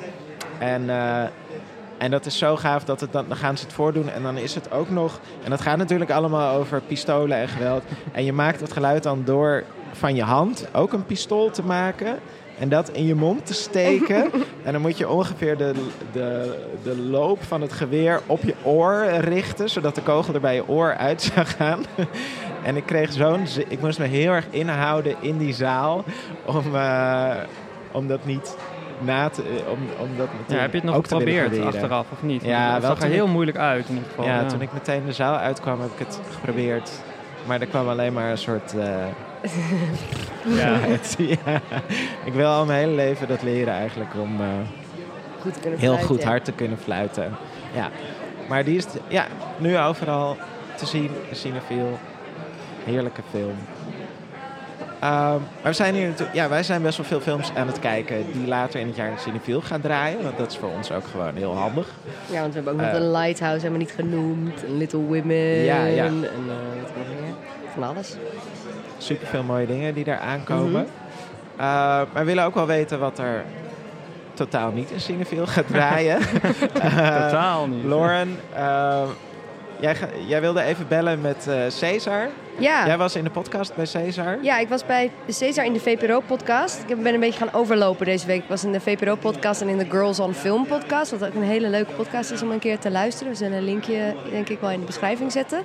S2: En En dat is zo gaaf dat het dan, dan gaan ze het voordoen en dan is het ook nog. En dat gaat natuurlijk allemaal over pistolen en geweld. En je maakt het geluid dan door van je hand ook een pistool te maken. En dat in je mond te steken. en dan moet je ongeveer de, de, de loop van het geweer op je oor richten. Zodat de kogel er bij je oor uit zou gaan. en ik kreeg zo'n. Ik moest me heel erg inhouden in die zaal. Om, eh, om dat niet na te. Om, om dat
S1: Ja, heb je het nog geprobeerd achteraf of niet?
S2: Ja,
S1: het
S2: wel
S1: zag er heel
S2: ik-
S1: moeilijk uit in ieder geval.
S2: Ja, toen ik meteen de zaal uitkwam, heb ik het geprobeerd. Maar er kwam alleen maar een soort. eh,
S1: Ja.
S2: het- ja. Ik wil al mijn hele leven dat leren eigenlijk om eh,
S4: Goed
S2: heel
S4: fluiten.
S2: goed hard te kunnen fluiten. Ja. Maar die is ja, nu overal te zien, cinefiel. Heerlijke film. Ehm, maar we zijn hier natuurlijk, ja, wij zijn best wel veel films aan het kijken die later in het jaar in cinefiel gaan draaien. Want dat is voor ons ook gewoon heel handig.
S4: Ja, want we hebben ook nog
S2: Eh.
S4: een Lighthouse helemaal niet genoemd. Little Women.
S2: Ja, ja.
S4: En eh, wat nog meer? Van alles.
S2: super veel mooie dingen die daar aankomen.
S4: Mhm.
S2: Eh, maar we willen ook wel weten wat er totaal niet in Cineville gaat draaien.
S1: Totaal niet.
S2: Lauren, eh, jij, jij wilde even bellen met eh Cesar.
S4: Ja.
S2: Jij was in de podcast bij Cesar.
S4: Ja, ik was bij Cesar in de VPRO-podcast. Ik ben een beetje gaan overlopen deze week. Ik was in de VPRO-podcast en in de Girls on Film podcast. Wat ook een hele leuke podcast is om een keer te luisteren. We zullen een linkje, denk ik, wel in de beschrijving zetten.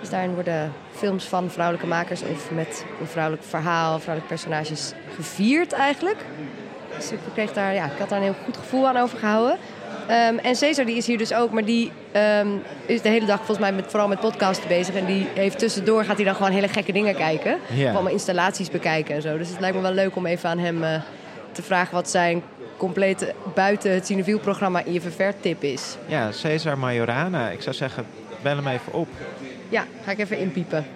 S4: Dus daarin worden films van vrouwelijke makers of met een vrouwelijk verhaal, vrouwelijke personages gevierd eigenlijk. Dus ik, kreeg daar, ja, ik had daar een heel goed gevoel aan overgehouden. Ehm, en Cesar die is hier dus ook, maar die ehm, is de hele dag volgens mij met, vooral met podcasten bezig. En die heeft tussendoor, gaat hij dan gewoon hele gekke dingen kijken. Of allemaal installaties bekijken en zo. Dus het lijkt me wel leuk om even aan hem eh, te vragen wat zijn complete buiten het Cineviel programma IFFR tip is.
S2: Ja, Cesar Majorana. Ik zou zeggen, bel hem even op.
S4: Ja, ga ik even inpiepen.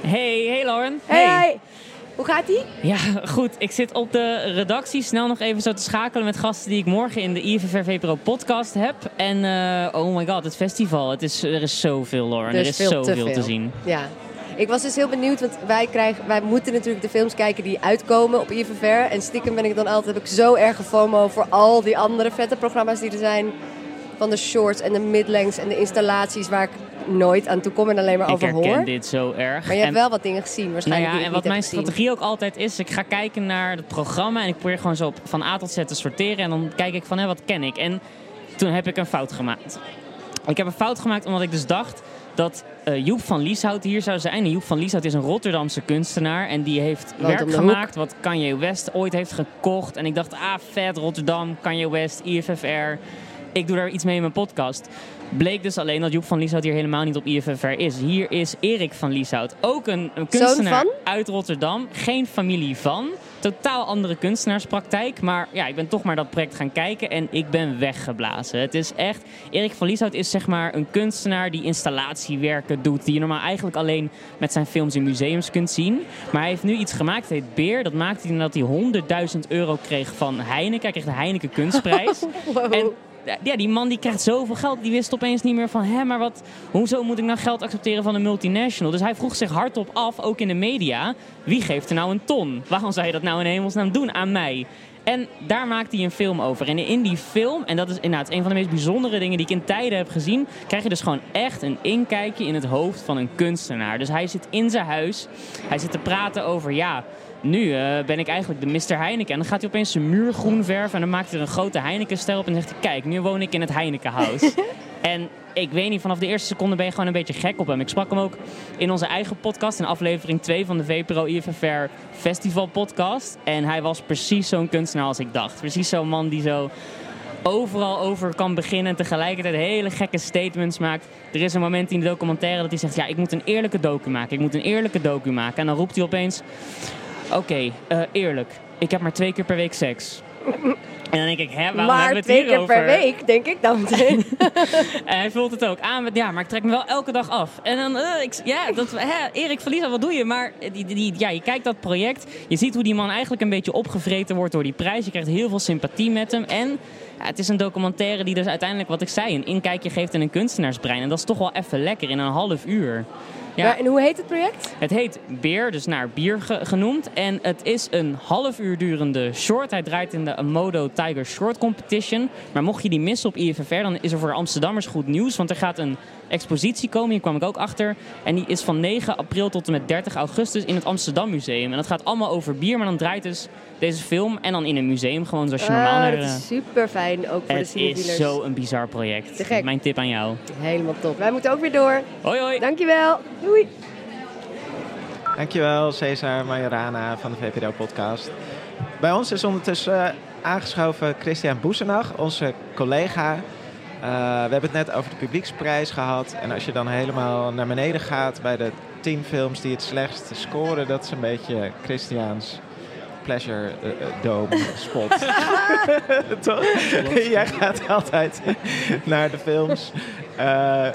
S5: Hey, hey Lauren.
S4: Hey, hoe gaat ie?
S5: Ja, goed. Ik zit op de redactie snel nog even zo te schakelen met gasten die ik morgen in de IFFR VPRO podcast heb. En eh, oh my god, het festival. Het is, er is zoveel, Lauren. Er,
S4: Er is
S5: is,
S4: veel te
S5: zoveel te,
S4: veel.
S5: zien.
S4: Ja. Ik was dus heel benieuwd, want wij, krijgen, wij moeten natuurlijk de films kijken die uitkomen op IFFR. En stiekem ben ik dan altijd, heb ik zo erg FOMO voor al die andere vette programma's die er zijn. Van de shorts en de midlengths en de installaties waar ik nooit aan toe kom en alleen maar
S5: Ik
S4: over
S5: herken
S4: hoor.
S5: dit zo erg.
S4: Maar je hebt
S5: En-
S4: wel wat dingen gezien
S5: Nou
S4: waarschijnlijk.
S5: ja,
S4: die
S5: en
S4: ik
S5: wat mijn strategie ook altijd is, ik ga kijken naar het programma en ik probeer gewoon zo op- van A tot Z te sorteren en dan kijk ik van, hé, wat ken ik? En toen heb ik een fout gemaakt. Ik heb een fout gemaakt omdat ik dus dacht dat eh, Joep van Lieshout hier zou zijn. En Joep van Lieshout is een Rotterdamse kunstenaar en die heeft werk gemaakt wat Kanye West ooit heeft gekocht. En ik dacht, ah, vet, Rotterdam, Kanye West, IFFR. Ik doe daar iets mee in mijn podcast. Bleek dus alleen dat Joep van Lieshout hier helemaal niet op IFFR is. Hier is Erik van Lieshout, ook een, een kunstenaar uit Rotterdam. Geen familie van. Totaal andere kunstenaarspraktijk. Maar ja, ik ben toch maar dat project gaan kijken en ik ben weggeblazen. Het is echt... Erik van Lieshout is zeg maar een kunstenaar die installatiewerken doet. Die je normaal eigenlijk alleen met zijn films in museums kunt zien. Maar hij heeft nu iets gemaakt, het heet Beer. Dat maakte hij nadat hij 100.000 euro kreeg van Heineken. Hij kreeg de Heineken Kunstprijs.
S4: Wow.
S5: En ja, die man die krijgt zoveel geld. Die wist opeens niet meer van... Hé, maar wat, hoezo moet ik nou geld accepteren van een multinational? Dus hij vroeg zich hardop af, ook in de media... Wie geeft er nou een ton? Waarom zou je dat nou in hemelsnaam doen aan mij? En daar maakt hij een film over. En in die film, en dat is inderdaad een van de meest bijzondere dingen die ik in tijden heb gezien, krijg je dus gewoon echt een inkijkje in het hoofd van een kunstenaar. Dus hij zit in zijn huis, hij zit te praten over, ja, nu eh, ben ik eigenlijk de Mr. Heineken. En dan gaat hij opeens zijn muur groen verven en dan maakt hij er een grote Heineken-ster op en zegt hij, kijk, nu woon ik in het Heineken-house. en ik weet niet, vanaf de eerste seconde ben je gewoon een beetje gek op hem. Ik sprak hem ook in onze eigen podcast, in aflevering 2 van de VPRO IFFR Festival podcast. En hij was precies zo'n kunstenaar als ik dacht. Precies zo'n man die zo overal over kan beginnen en tegelijkertijd hele gekke statements maakt. Er is een moment in de documentaire dat hij zegt, ja, ik moet een eerlijke docu maken. Ik moet een eerlijke docu maken. En dan roept hij opeens, oké, eh, eerlijk, ik heb maar twee keer per week seks. En dan denk ik, hè, waarom hebben
S4: maar
S5: we het
S4: twee
S5: hier
S4: keer
S5: over?
S4: per week, denk ik dan meteen.
S5: En hij voelt het ook aan met, ja, maar ik trek me wel elke dag af. En dan, eh, ik, ja, dat, hè, Erik Verliezer, wat doe je? Maar die, die, ja, je kijkt dat project, je ziet hoe die man eigenlijk een beetje opgevreten wordt door die prijs. Je krijgt heel veel sympathie met hem. En ja, het is een documentaire die dus uiteindelijk, wat ik zei, een inkijkje geeft in een kunstenaarsbrein. En dat is toch wel even lekker in een half uur. Ja.
S4: Maar, en hoe heet het project?
S5: Het heet Beer, dus naar bier ge- genoemd. En het is een half uur durende short. Hij draait in de Amodo Tiger Short Competition. Maar mocht je die missen op IFFR, dan is er voor Amsterdammers goed nieuws. Want er gaat een expositie komen, hier kwam ik ook achter. En die is van 9 april tot en met 30 augustus in het Amsterdam Museum. En dat gaat allemaal over bier, maar dan draait dus deze film en dan in een museum. Gewoon zoals je normaal
S4: Ah,
S5: naar...
S4: dat
S5: eh,
S4: is super fijn, ook voor de
S5: het is
S4: cinefielers.
S5: zo een bizar project.
S4: Te gek.
S5: Mijn tip aan jou.
S4: Helemaal top. Wij moeten ook weer door.
S5: Hoi hoi!
S4: Dankjewel. Doei.
S2: Dankjewel, Cesar Majorana van de VPRO-podcast. Bij ons is ondertussen eh, aangeschoven Christian Boesenach, onze collega. Eh, we hebben het net over de publieksprijs gehad. En als je dan helemaal naar beneden gaat bij de tien films die het slechtst scoren, dat is een beetje Christiaans pleasure eh, eh, dome spot. Toch? Jij gaat altijd naar de films eh,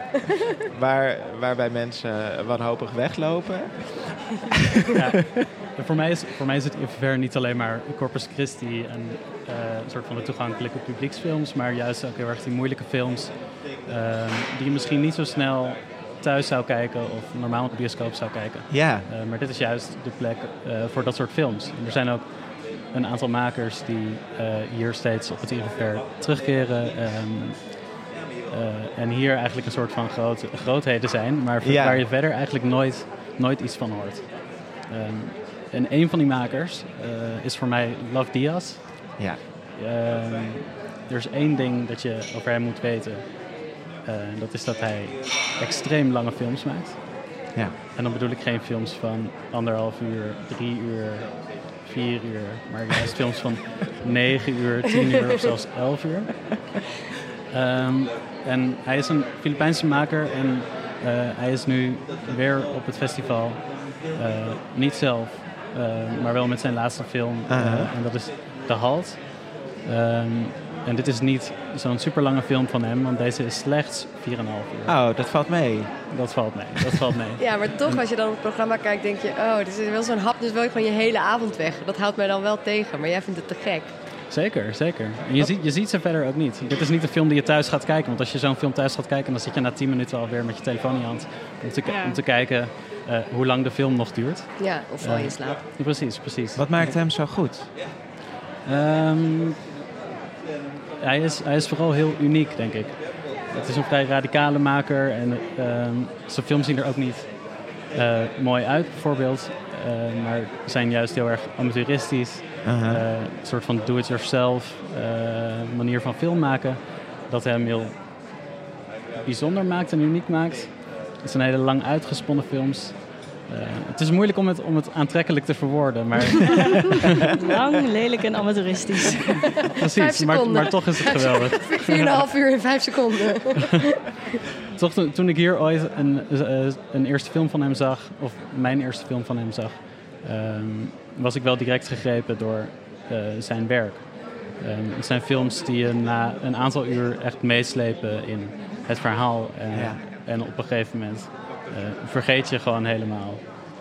S2: waar, waarbij mensen wanhopig weglopen.
S6: Ja. En voor, mij is, voor mij is het IFR niet alleen maar Corpus Christi en eh, een soort van de toegankelijke publieksfilms, maar juist ook heel erg die moeilijke films ehm, die je misschien niet zo snel thuis zou kijken of normaal op de bioscoop zou kijken.
S2: Ja,
S6: Eh, maar dit is juist de plek eh, voor dat soort films. En er zijn ook een aantal makers die hier steeds op het IFR terugkeren. ehm, eh, en hier eigenlijk een soort van groot, grootheden zijn, maar
S2: Ja.
S6: waar je verder eigenlijk nooit, nooit iets van hoort. Ehm, en een van die makers eh, is voor mij Love Diaz.
S2: ja.
S6: Ehm, er is één ding dat je over hem moet weten. En dat is dat hij extreem lange films maakt.
S2: Ja.
S6: En dan bedoel ik geen films van anderhalf uur, drie uur, vier uur. Maar juist films van negen uur, tien uur of zelfs elf uur. Ehm, en hij is een Filipijnse maker en eh, hij is nu weer op het festival. Niet zelf, maar wel met zijn laatste film. Eh, en dat is The Halt. Ehm, en dit is niet zo'n super lange film van hem, want deze is slechts 4,5 uur.
S2: Oh, dat valt mee.
S6: Dat valt mee. Dat valt mee.
S4: Ja, maar toch, als je dan op het programma kijkt, denk je... oh, dit is wel zo'n hap, dus wil je gewoon je hele avond weg. Dat houdt mij dan wel tegen, maar jij vindt het te gek.
S6: Zeker, zeker. En je, ziet, je ziet ze verder ook niet. Dit is niet een film die je thuis gaat kijken. Want als je zo'n film thuis gaat kijken, dan zit je na 10 minuten alweer met je telefoon in je hand. Om te, ki-
S3: Ja.
S6: om te kijken eh, hoe lang de film nog duurt.
S4: Ja, of val je in
S6: Ja.
S4: slaap.
S6: Precies, precies.
S2: Wat maakt hem zo goed?
S6: Ehm, hij, is, hij is vooral heel uniek, denk ik. Het is een vrij radicale maker en ehm, zijn films zien er ook niet eh, mooi uit, bijvoorbeeld. Eh, maar zijn juist heel erg amateuristisch. Eh, een soort van do-it-yourself manier van film maken. Dat hem heel bijzonder maakt en uniek maakt. Het zijn hele lang uitgesponnen films. Eh, het is moeilijk om het, om het aantrekkelijk te verwoorden, maar
S3: Lang, lelijk en amateuristisch.
S6: precies. Maar, toch is het geweldig.
S4: 4,5 uur in 5 seconden.
S6: Toch toen, toen ik hier ooit een, eh, een eerste film van hem zag, of mijn eerste film van hem zag, ehm, was ik wel direct gegrepen door eh, zijn werk. Ehm, het zijn films die je na een aantal uur echt meeslepen in het verhaal. En,
S2: Ja.
S6: en op een gegeven moment vergeet je gewoon helemaal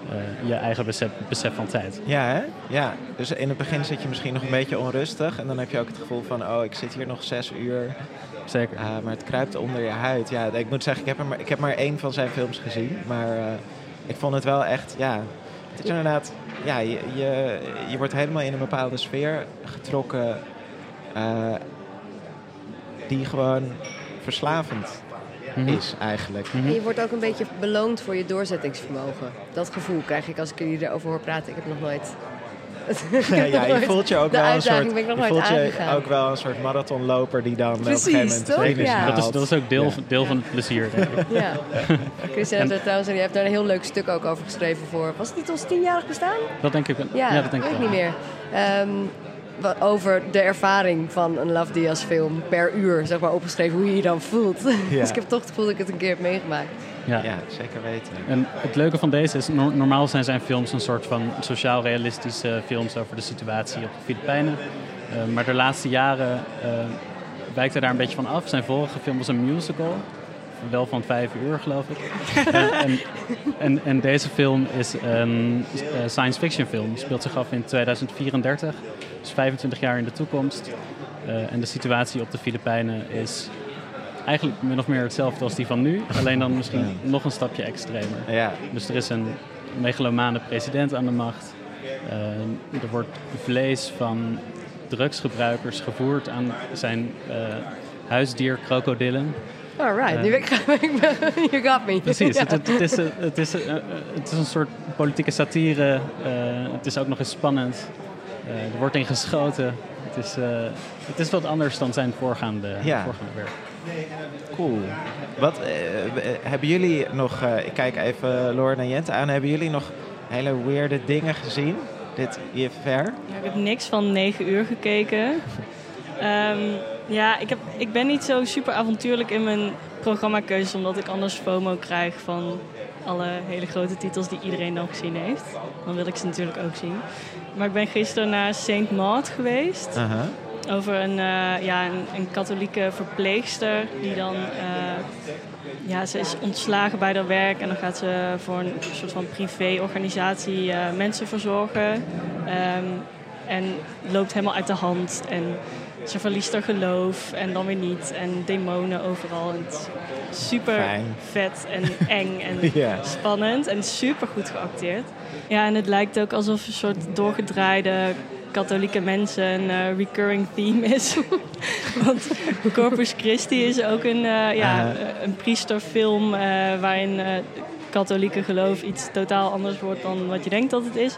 S6: eh, je eigen besef, besef van tijd.
S2: Ja, hè? Ja. Dus in het begin zit je misschien nog een beetje onrustig. En dan heb je ook het gevoel van, oh, ik zit hier nog zes uur.
S6: Zeker.
S2: Uh, maar het kruipt onder je huid. Ja, ik moet zeggen, ik heb, er maar, ik heb maar één van zijn films gezien. Maar uh, ik vond het wel echt, ja... Het is inderdaad, ja, je, je, je wordt helemaal in een bepaalde sfeer getrokken... Die gewoon verslavend mm -hmm. is eigenlijk.
S4: -hmm. En je wordt ook een beetje beloond voor je doorzettingsvermogen. Dat gevoel krijg ik als ik jullie erover hoor praten. Ik heb nog nooit...
S2: ja, ja, je voelt je ook wel een soort,
S4: ben ik nog
S2: je
S4: nooit
S2: voelt je ook wel een soort marathonloper die dan
S4: Precies,
S2: op een gegeven moment
S4: Ja.
S6: Dat, is, dat is ook deel, ja. deel van het plezier, denk ik.
S4: Ja. Christian er trouwens, je hebt daar een heel leuk stuk ook over geschreven voor. Was het niet ons tienjarig bestaan?
S6: Dat denk ik,
S4: ja,
S6: ja, dat denk ik
S4: weet
S6: wel.
S4: niet meer. Um, over de ervaring van een Love Diaz film per uur, zeg maar, opgeschreven hoe je je dan voelt. Ja. dus ik heb toch het gevoel dat ik het een keer heb meegemaakt.
S2: Ja, ja zeker weten.
S6: En het leuke van deze is, no normaal zijn zijn films een soort van sociaal-realistische films over de situatie op de Filipijnen. Uh, maar de laatste jaren uh, wijkt hij daar een beetje van af. Zijn vorige film was een musical. Wel van vijf uur, geloof ik. en, en, en, en, deze film is een uh, science fiction film. Speelt zich af in 2034. Dus 25 jaar in de toekomst. Uh, en de situatie op de Filipijnen is eigenlijk min of meer hetzelfde als die van nu. Alleen dan misschien nog een stapje extremer.
S2: Ja,
S6: Dus er is een megalomane president aan de macht. Eh, er wordt vlees van drugsgebruikers gevoerd aan zijn eh, huisdier krokodillen.
S4: Alright,
S2: Eh.
S4: nu ben ik, you got me.
S6: Precies,
S4: Ja.
S6: het, is, eh, het, is, eh, eh, het is een soort politieke satire. Eh, het is ook nog eens spannend. Eh, er wordt in geschoten. Het is, eh, het is wat anders dan zijn voorgaande,
S2: Ja.
S6: voorgaande werk.
S2: cool. Wat eh, eh, hebben jullie nog, eh, ik kijk even Lauren en Jente aan, hebben jullie nog hele weirde dingen gezien? Dit IFR?
S3: Ja, ik heb niks van 9 uur gekeken. Ehm, ja, ik, heb, ik ben niet zo super avontuurlijk in mijn programmakeuzes, omdat ik anders FOMO krijg van alle hele grote titels die iedereen dan gezien heeft. Dan wil ik ze natuurlijk ook zien. Maar ik ben gisteren naar Saint Maud geweest. Over een, eh, ja, een, een katholieke verpleegster die dan... eh, ja, ze is ontslagen bij haar werk en dan gaat ze voor een soort van privéorganisatie eh mensen verzorgen. Ehm, en loopt helemaal uit de hand en ze verliest haar geloof en dan weer niet. En demonen overal. En het is super
S2: Fijn.
S3: vet en eng en spannend en super goed geacteerd. Ja, en het lijkt ook alsof een soort doorgedraaide katholieke mensen een eh, recurring theme is. Want Corpus Christi is ook een, eh, ja, een priesterfilm eh, waarin katholieke geloof iets totaal anders wordt dan wat je denkt dat het is.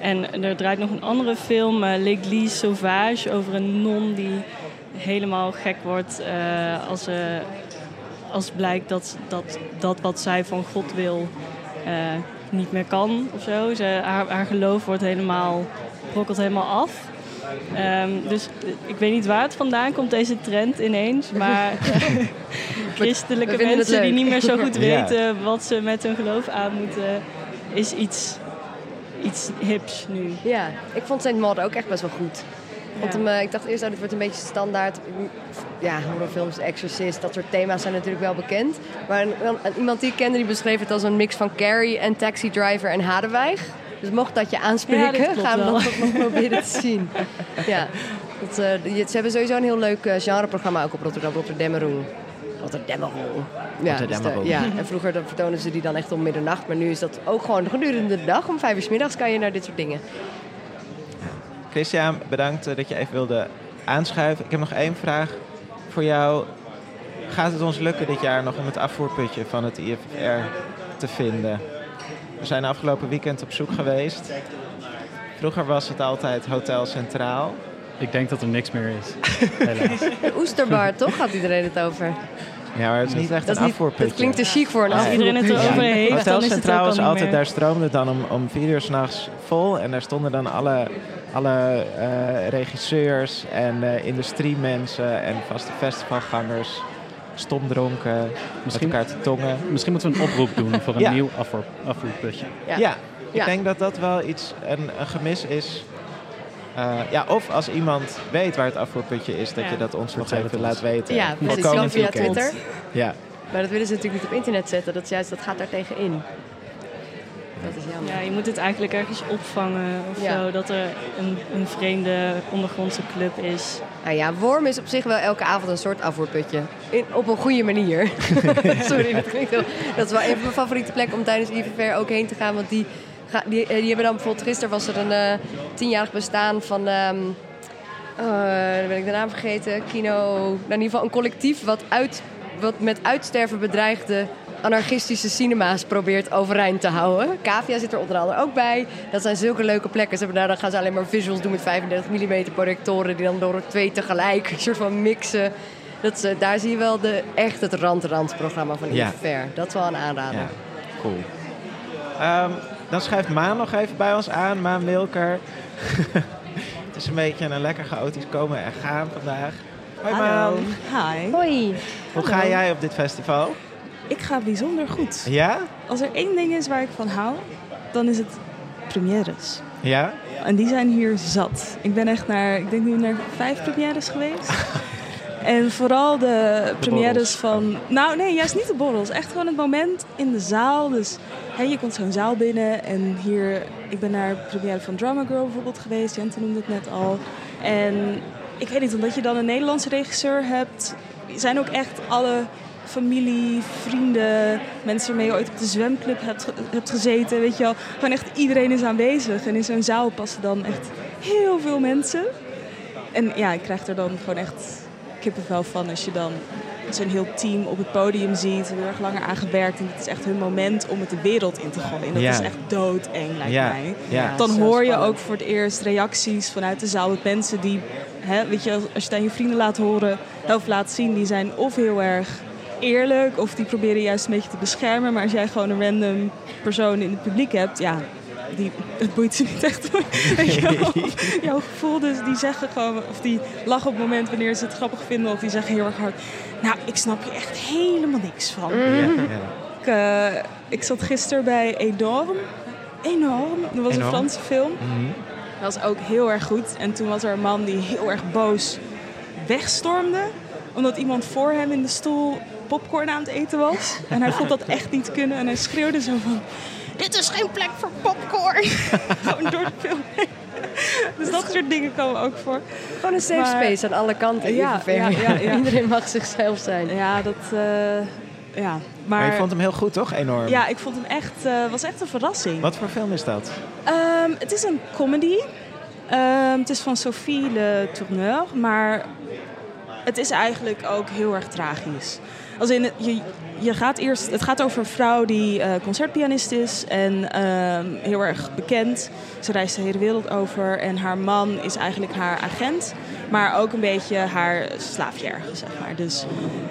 S3: En er draait nog een andere film, eh, L'Église Sauvage, over een non die helemaal gek wordt eh, als, ze als blijkt dat, dat dat wat zij van God wil niet meer kan of zo. Ze, haar, haar geloof wordt helemaal, brokkelt helemaal af. Ehm, dus ik weet niet waar het vandaan komt, deze trend ineens. Maar christelijke
S4: het
S3: mensen die niet meer zo goed
S2: Ja.
S3: weten wat ze met hun geloof aan moeten, is iets, iets hips nu.
S4: Ja, ik vond Saint Maud ook echt best wel goed. Want
S3: Ja.
S4: hem, eh, ik dacht eerst, oh, dit wordt een beetje standaard. Ja, horrorfilms, Exorcist, dat soort thema's zijn natuurlijk wel bekend. Maar een, een- iemand die ik kende, die beschreef het als een mix van Carrie en Taxi Driver en Hadewijg. Dus mocht dat je
S3: Ja,
S4: aanspreken,
S3: dat
S4: gaan we
S3: wel.
S4: dat nog proberen te zien. Ja, dat, eh, je- ze hebben sowieso een heel leuk eh, genreprogramma ook op Rotterdam, Rotterdammeroen. Rotterdammeroen. Ja, dus de- ja, en vroeger dan vertonen ze die dan echt om middernacht. Maar nu is dat ook gewoon gedurende de dag. Om vijf uur 's middags kan je naar dit soort dingen.
S2: Christian, bedankt eh, dat je even wilde aanschuiven. Ik heb nog één vraag voor jou. Gaat het ons lukken dit jaar nog om het afvoerputje van het IFR te vinden? We zijn afgelopen weekend op zoek geweest. Vroeger was het altijd Hotel Centraal.
S6: Ik denk dat er niks meer is, helaas.
S4: De Oesterbar, toch? Gaat iedereen het over?
S2: Ja, maar het is niet echt
S4: Dat,
S2: een afvoerputje.
S4: dat klinkt te chic voor een
S3: Als iedereen het erover heeft,
S2: Hotel
S3: dan is het
S2: Centraal was altijd,
S3: meer.
S2: daar stroomde het dan om, om vier uur s'nachts vol. En daar stonden dan alle, alle eh, regisseurs en eh, industriemensen en vaste festivalgangers stomdronken met
S6: Misschien,
S2: elkaar te tongen.
S6: misschien moeten we een oproep doen voor een
S2: Ja.
S6: nieuw afvoer, afvoerputje.
S4: Ja.
S2: Ja, ik
S4: Ja.
S2: denk dat dat wel iets, een, een gemis is. Eh, ja, of als iemand weet waar het afvoerputje is, dat
S3: Ja.
S2: je dat ons nog even laat weten.
S4: Ja, precies. Via
S2: weekend.
S4: Twitter.
S2: Ja,
S4: Maar dat willen ze natuurlijk niet op internet zetten. Dat, is juist, dat gaat daar tegenin. Dat is jammer.
S3: Ja, je moet het eigenlijk ergens opvangen of
S4: Ja.
S3: zo. Dat er een, een vreemde ondergrondse club is.
S4: Nou ja, Worm is op zich wel elke avond een soort afvoerputje. In, op een goede manier. Sorry, dat klinkt heel... Dat is wel een van mijn favoriete plekken om tijdens IVVR ook heen te gaan. Want die, eh, die hebben dan bijvoorbeeld... Gisteren was er een eh, tienjarig bestaan van... eh, dan ben ik de naam vergeten. Kino... Nou, in ieder geval een collectief wat, uit, wat met uitsterven bedreigde anarchistische cinema's probeert overeind te houden. Cavia zit er onder andere ook bij. Dat zijn zulke leuke plekken. Ze hebben daar, dan gaan ze alleen maar visuals doen met 35 mm projectoren... die dan door twee tegelijk een soort van mixen. Dat eh, daar zie je wel de, echt het rand-rand-programma van
S2: Ja.
S4: Dat is wel een aanrader.
S2: ja, cool. Ehm, dan schuift Maan nog even bij ons aan. Maan Wilker. het is een beetje een lekker chaotisch komen en gaan vandaag. Hoi Maan.
S7: Hi.
S4: Hoi.
S2: Hoe ga jij op dit festival?
S7: Ik ga bijzonder goed.
S2: Ja?
S7: Als er één ding is waar ik van hou, dan is het premières.
S2: Ja?
S7: En die zijn hier zat. Ik ben echt naar, ik denk nu naar vijf premières geweest. en vooral de, premières
S2: borrels.
S7: van... Nou nee, juist niet de borrels. Echt gewoon het moment in de zaal. Dus hè, je komt zo'n zaal binnen en hier... Ik ben naar de première van Drama Girl bijvoorbeeld geweest. Jente noemde het net al. En ik weet niet, omdat je dan een Nederlandse regisseur hebt... zijn ook echt alle familie, vrienden, mensen waarmee je ooit op de zwemclub hebt, hebt gezeten. Weet je wel, gewoon echt iedereen is aanwezig. En in zo'n zaal passen dan echt heel veel mensen. En ja, ik krijg er dan gewoon echt kippenvel van als je dan zo'n heel team op het podium ziet. Heel erg langer aan gewerkt. En het is echt hun moment om het de wereld in te gooien. Dat
S2: Ja.
S7: is echt doodeng, lijkt
S2: Ja,
S7: mij.
S2: ja.
S7: Dan hoor je ook voor het eerst reacties vanuit de zaal. Met mensen die, hè, weet je, als je het aan je vrienden laat horen of laat zien, die zijn of heel erg eerlijk of die proberen juist een beetje te beschermen. Maar als jij gewoon een random persoon in het publiek hebt, ja, die, het boeit ze niet echt. Weet je wel? Jouw gevoel, dus die zeggen gewoon, of die lachen op het moment wanneer ze het grappig vinden, of die zeggen heel erg hard. Nou, ik snap je echt helemaal niks van.
S2: Ja.
S7: Ik, eh, ik zat gisteren bij Enorm. Enorm. Dat was
S2: Enorm.
S7: een Franse film.
S2: Mhm.
S7: Dat was ook heel erg goed. En toen was er een man die heel erg boos wegstormde. Omdat iemand voor hem in de stoel popcorn aan het eten was. En hij vond dat echt niet kunnen. En hij schreeuwde zo van... Dit is geen plek voor popcorn. Gewoon door de film heen. Dus dat soort dingen komen ook voor.
S4: Gewoon een safe
S7: Maar-
S4: space aan alle kanten.
S7: Ja,
S4: Ja,
S7: ja, ja, ja.
S4: Iedereen mag zichzelf zijn.
S7: Ja, dat... eh, ja.
S2: Maar
S7: Maar,
S2: je vond hem heel goed, toch? Enorm.
S7: ja, ik vond hem echt... eh was echt een verrassing.
S2: Wat voor film is dat?
S7: Ehm, het is een comedy. Ehm, het is van Sophie Le Tourneur, maar het is eigenlijk ook heel erg tragisch. Als in, je, je gaat eerst, het gaat over een vrouw die eh, concertpianist is en ehm, heel erg bekend. Ze reist de hele wereld over en haar man is eigenlijk haar agent, maar ook een beetje haar slaafje ergens, zeg maar. Dus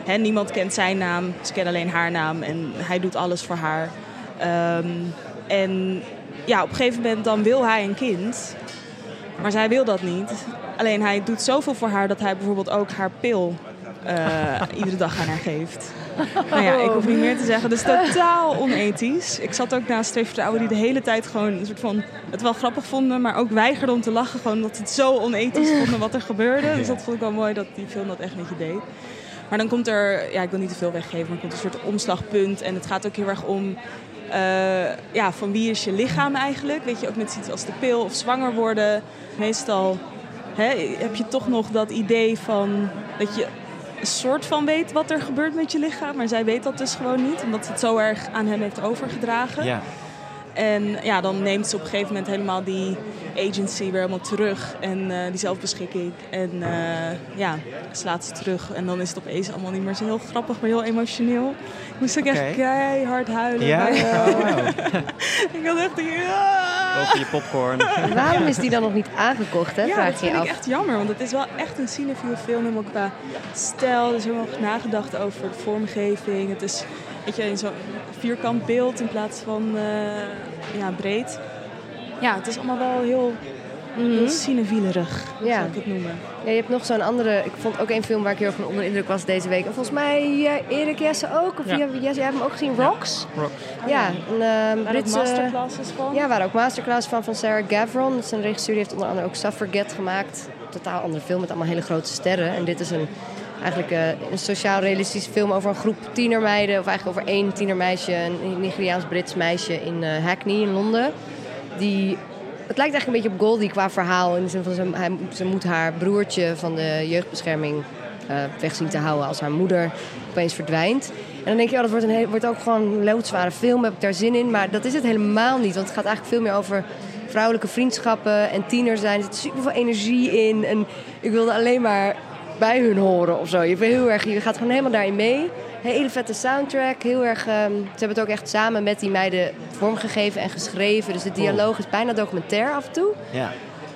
S7: hè, niemand kent zijn naam, ze kennen alleen haar naam en hij doet alles voor haar. Ehm, en ja, op een gegeven moment dan wil hij een kind. Maar zij wil dat niet. Alleen hij doet zoveel voor haar dat hij bijvoorbeeld ook haar pil eh, iedere dag aan haar geeft. Nou ja, ik hoef niet meer te zeggen. Dus totaal onethisch. Ik zat ook naast twee vrouwen die de hele tijd gewoon een soort van het wel grappig vonden, maar ook weigerden om te lachen. Gewoon omdat ze het zo onethisch vonden wat er gebeurde. Dus dat vond ik wel mooi dat die film dat echt met je deed. Maar dan komt er, ja, ik wil niet te veel weggeven, maar komt een soort omslagpunt. En het gaat ook heel erg om eh, ja, van wie is je lichaam eigenlijk. Weet je, ook met iets als de pil of zwanger worden. Meestal hè, heb je toch nog dat idee van dat je een soort van weet wat er gebeurt met je lichaam. Maar zij weet dat dus gewoon niet, omdat ze het zo erg aan hem heeft overgedragen.
S2: Ja.
S7: En ja, dan neemt ze op een gegeven moment helemaal die agency weer helemaal terug. En eh, die zelfbeschikking. En eh, ja, slaat ze terug. En dan is het opeens allemaal niet meer zo heel grappig, maar heel emotioneel. Ik moest ook echt keihard huilen.
S2: Ja?
S7: bij, eh,
S2: Oh, wow.
S7: ik had echt... Ja.
S5: Over je popcorn.
S4: Waarom is die dan nog niet aangekocht, hè?
S7: Ja,
S4: Vraag
S7: dat vind
S4: je
S7: ik
S4: af.
S7: echt jammer, want het is wel echt een cinefiele film. Helemaal qua stijl, er is helemaal nagedacht over de vormgeving. Het is weet je, in zo'n vierkant beeld in plaats van eh, ja, breed. Ja, het is allemaal wel heel, heel cinefielerig,
S4: Ja.
S7: zou ik het noemen.
S4: Ja, je hebt nog zo'n andere... Ik vond ook een film waar ik heel erg van onder de indruk was deze week. En volgens mij ja, Erik Jesse ook. Of
S5: Ja.
S4: jij hebt hem ook gezien, Rocks?
S5: Rocks.
S4: Ja, een ehm,
S7: Waar ook
S4: Britse...
S7: masterclasses van.
S4: Ja, waar ook masterclass van van Sarah Gavron. Dat is een regisseur die heeft onder andere ook Suffragette gemaakt. Totaal andere film met allemaal hele grote sterren. En dit is een, eigenlijk eh, een sociaal-realistische film over een groep tienermeiden. Of eigenlijk over één tienermeisje, een Nigeriaans-Brits meisje in eh, Hackney in Londen. Die, het lijkt eigenlijk een beetje op Goldie qua verhaal. In de zin van ze, hij, ze moet haar broertje van de jeugdbescherming eh, weg zien te houden als haar moeder opeens verdwijnt. En dan denk je, oh, dat wordt, een heel, wordt ook gewoon een loodzware film, heb ik daar zin in. Maar dat is het helemaal niet, want het gaat eigenlijk veel meer over vrouwelijke vriendschappen en tieners zijn. Er zit super veel energie in en ik wilde alleen maar bij hun horen of zo. Je, bent heel erg, je gaat gewoon helemaal daarin mee. Hele vette soundtrack, heel erg... ehm, ze hebben het ook echt samen met die meiden vormgegeven en geschreven. Dus de dialoog is bijna documentair af en toe.
S2: Ja.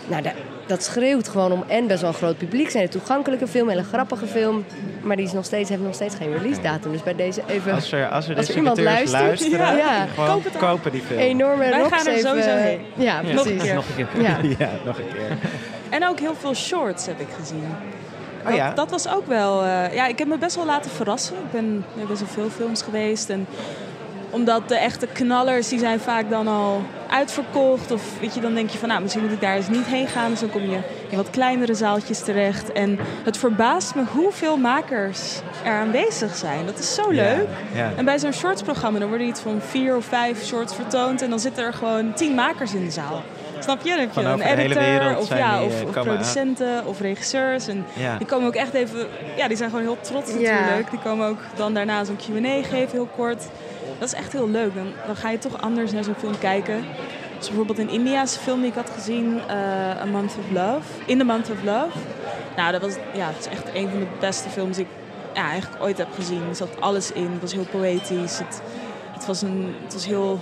S4: Nou, dat, dat schreeuwt gewoon om en best wel een groot publiek. zijn een toegankelijke film, een hele grappige film. Maar die is nog steeds, heeft nog steeds geen release datum. Dus bij deze even
S2: Als er, als er
S4: Als er iemand luistert,
S2: luisteren,
S4: ja.
S7: Koop het
S2: kopen die film.
S4: enorme
S7: Wij
S4: rocks
S7: gaan er
S4: even-
S7: sowieso heen.
S4: Ja,
S5: Ja,
S4: precies.
S5: Nog een keer.
S4: Ja.
S2: Ja, nog een keer.
S7: En ook heel veel shorts heb ik gezien.
S2: Oh ja?
S7: Dat, was ook wel... eh, ja, ik heb me best wel laten verrassen. Ik ben best wel veel films geweest. En omdat de echte knallers, die zijn vaak dan al uitverkocht. Of weet je, dan denk je van, nou, misschien moet ik daar eens niet heen gaan. Dus dan kom je in wat kleinere zaaltjes terecht. En het verbaast me hoeveel makers er aanwezig zijn. Dat is zo leuk.
S2: Ja, ja.
S7: En bij zo'n shortsprogramma, dan worden iets van vier of vijf shorts vertoond. En dan zitten er gewoon tien makers in de zaal. Snap je? Dan heb je
S2: Van
S7: een editor
S2: wereld
S7: of,
S2: zijn
S7: ja, of,
S2: eh,
S7: of producenten of regisseurs. En
S2: Ja.
S7: die komen ook echt even... Ja, die zijn gewoon heel trots
S4: Ja.
S7: natuurlijk. Die komen ook dan daarna zo'n Q&A geven, heel kort. Dat is echt heel leuk. Dan, dan ga je toch anders naar zo'n film kijken. Dus bijvoorbeeld een Indiaanse film die ik had gezien, eh A Month of Love. In the Month of Love. Nou, dat was ja, het is echt een van de beste films die ik ja, eigenlijk ooit heb gezien. Er zat alles in. Het was heel poëtisch. Het, het was een, het was heel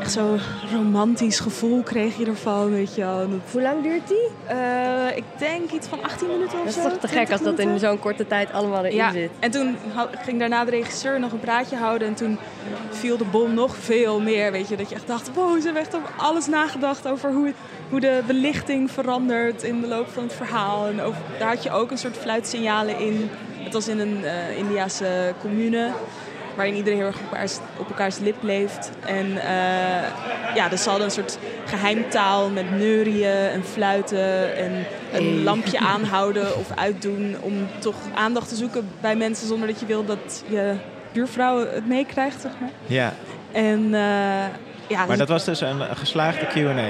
S7: echt zo'n romantisch gevoel kreeg je ervan, weet je wel. Dat-
S4: Hoe lang duurt die?
S7: eh, ik denk iets van 18 minuten of
S4: Dat is
S7: zo.
S4: toch te
S7: 20
S4: gek als dat in zo'n korte tijd allemaal erin
S7: Ja,
S4: zit.
S7: en toen ging daarna de regisseur nog een praatje houden. En toen viel de bom nog veel meer. Weet je, dat je echt dacht: wow, ze hebben echt over alles nagedacht. Over hoe, hoe de belichting verandert in de loop van het verhaal. En over, daar had je ook een soort fluitsignalen in. Het was in een eh Indiase commune. Waarin iedereen heel erg op elkaars, op elkaars lip leeft. En eh, ja, dus ze hadden een soort geheimtaal met neurieën en fluiten. En een
S4: Hey.
S7: lampje aanhouden of uitdoen. Om toch aandacht te zoeken bij mensen zonder dat je wil dat je buurvrouw het meekrijgt, zeg maar.
S2: ja.
S7: En eh, ja,
S2: Maar
S7: dus-
S2: dat was dus een geslaagde Q&A.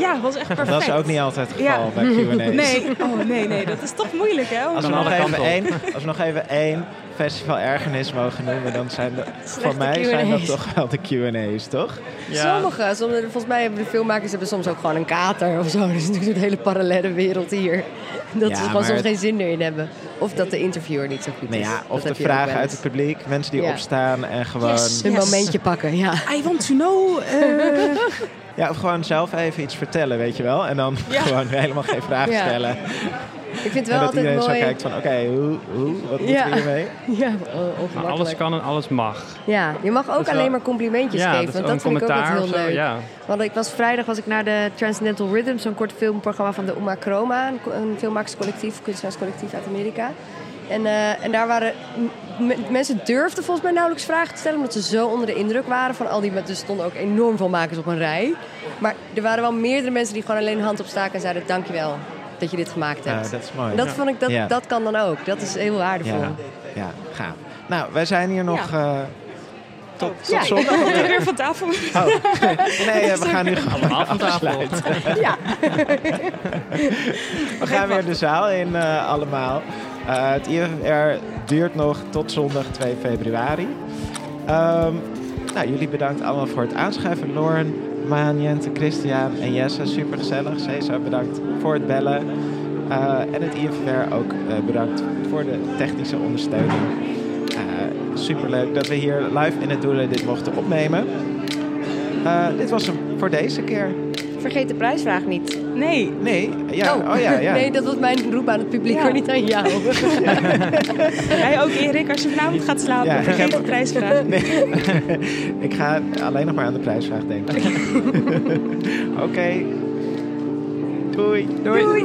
S7: ja, het was echt perfect.
S2: Dat is ook niet altijd het
S7: Ja.
S2: geval bij Q&A's.
S7: Nee, oh nee, nee, dat is toch moeilijk, hè?
S2: Als we, nog
S5: alle
S2: even één, als we nog even één festival ergernis mogen noemen, dan zijn de, voor mij zijn dat toch wel de Q&A's, toch?
S4: Sommige, sommige, volgens mij hebben de filmmakers hebben soms ook gewoon een kater of zo. Dus het is natuurlijk een hele parallele wereld hier. Dat
S2: Ja,
S4: ze gewoon soms
S2: het-
S4: geen zin erin hebben. Of dat de interviewer niet zo goed
S2: Nou
S4: is.
S2: ja,
S4: Dat
S2: of de
S4: je ook
S2: vragen uit het publiek, mensen die
S4: Ja.
S2: opstaan en gewoon...
S7: Yes.
S4: Een momentje pakken, ja.
S7: I want to know. eh,
S2: Ja, of gewoon zelf even iets vertellen, weet je wel. En dan
S7: Ja.
S2: gewoon helemaal geen vragen
S4: Ja.
S2: stellen.
S4: Ik vind het wel
S2: dat
S4: altijd
S2: iedereen
S4: mooi.
S2: zo kijkt van, oké, hoe, hoe, wat moeten
S4: Ja.
S2: hiermee?
S4: Ja,
S1: Maar
S4: ongemakkelijk.
S1: alles kan en alles mag.
S4: Ja, je mag ook
S1: wel-
S4: alleen maar complimentjes
S1: ja,
S4: geven.
S1: dat,
S4: want dat vind ik ook heel
S1: zo.
S4: leuk.
S1: Ja.
S4: Want ik was vrijdag was ik naar de Transcendental Rhythm, zo'n kort filmprogramma van de Uma Chroma, een, filmmakerscollectief, kunstenaarscollectief uit Amerika. En, eh, en daar waren mensen durfden volgens mij nauwelijks vragen te stellen, omdat ze zo onder de indruk waren van al die. Er stonden ook enorm veel makers op een rij. Maar er waren wel meerdere mensen die gewoon alleen een hand opstaken en zeiden: Dankjewel dat je dit gemaakt
S2: Ja,
S4: hebt.
S2: dat is mooi.
S4: en dat vond ik dat,
S2: Ja.
S4: dat kan dan ook. Dat is heel waardevol.
S2: Ja, ja, gaaf. Nou, wij zijn hier nog eh, tot, tot
S4: Ja.
S2: zondag.
S7: Er weer van tafel.
S2: Oh, nee, eh, we gaan nu gewoon
S5: Allemaal van tafel.
S4: Ja.
S2: We gaan weer de zaal in eh, allemaal. Eh, het IFR duurt nog tot zondag 2 februari. Ehm, nou, jullie bedankt allemaal voor het aanschuiven. Lauren, Maan, Jente, Christian en Jesse, super gezellig. Cesar, bedankt voor het bellen. Eh, en het IFR ook eh, bedankt voor de technische ondersteuning. super leuk dat we hier live in het Doelen dit mochten opnemen. Eh, dit was hem voor deze keer.
S4: Vergeet de prijsvraag niet.
S7: Nee,
S2: Nee, ja, oh, ja, ja.
S4: Nee, dat was mijn roep aan het publiek,
S7: Ja.
S4: hoor, niet aan jou.
S7: jij ook Erik, als je vanavond gaat slapen,
S2: Ja,
S7: vergeet de prijsvraag.
S2: Ik ga alleen nog maar aan de prijsvraag denken. Oké. Doei.
S7: Doei.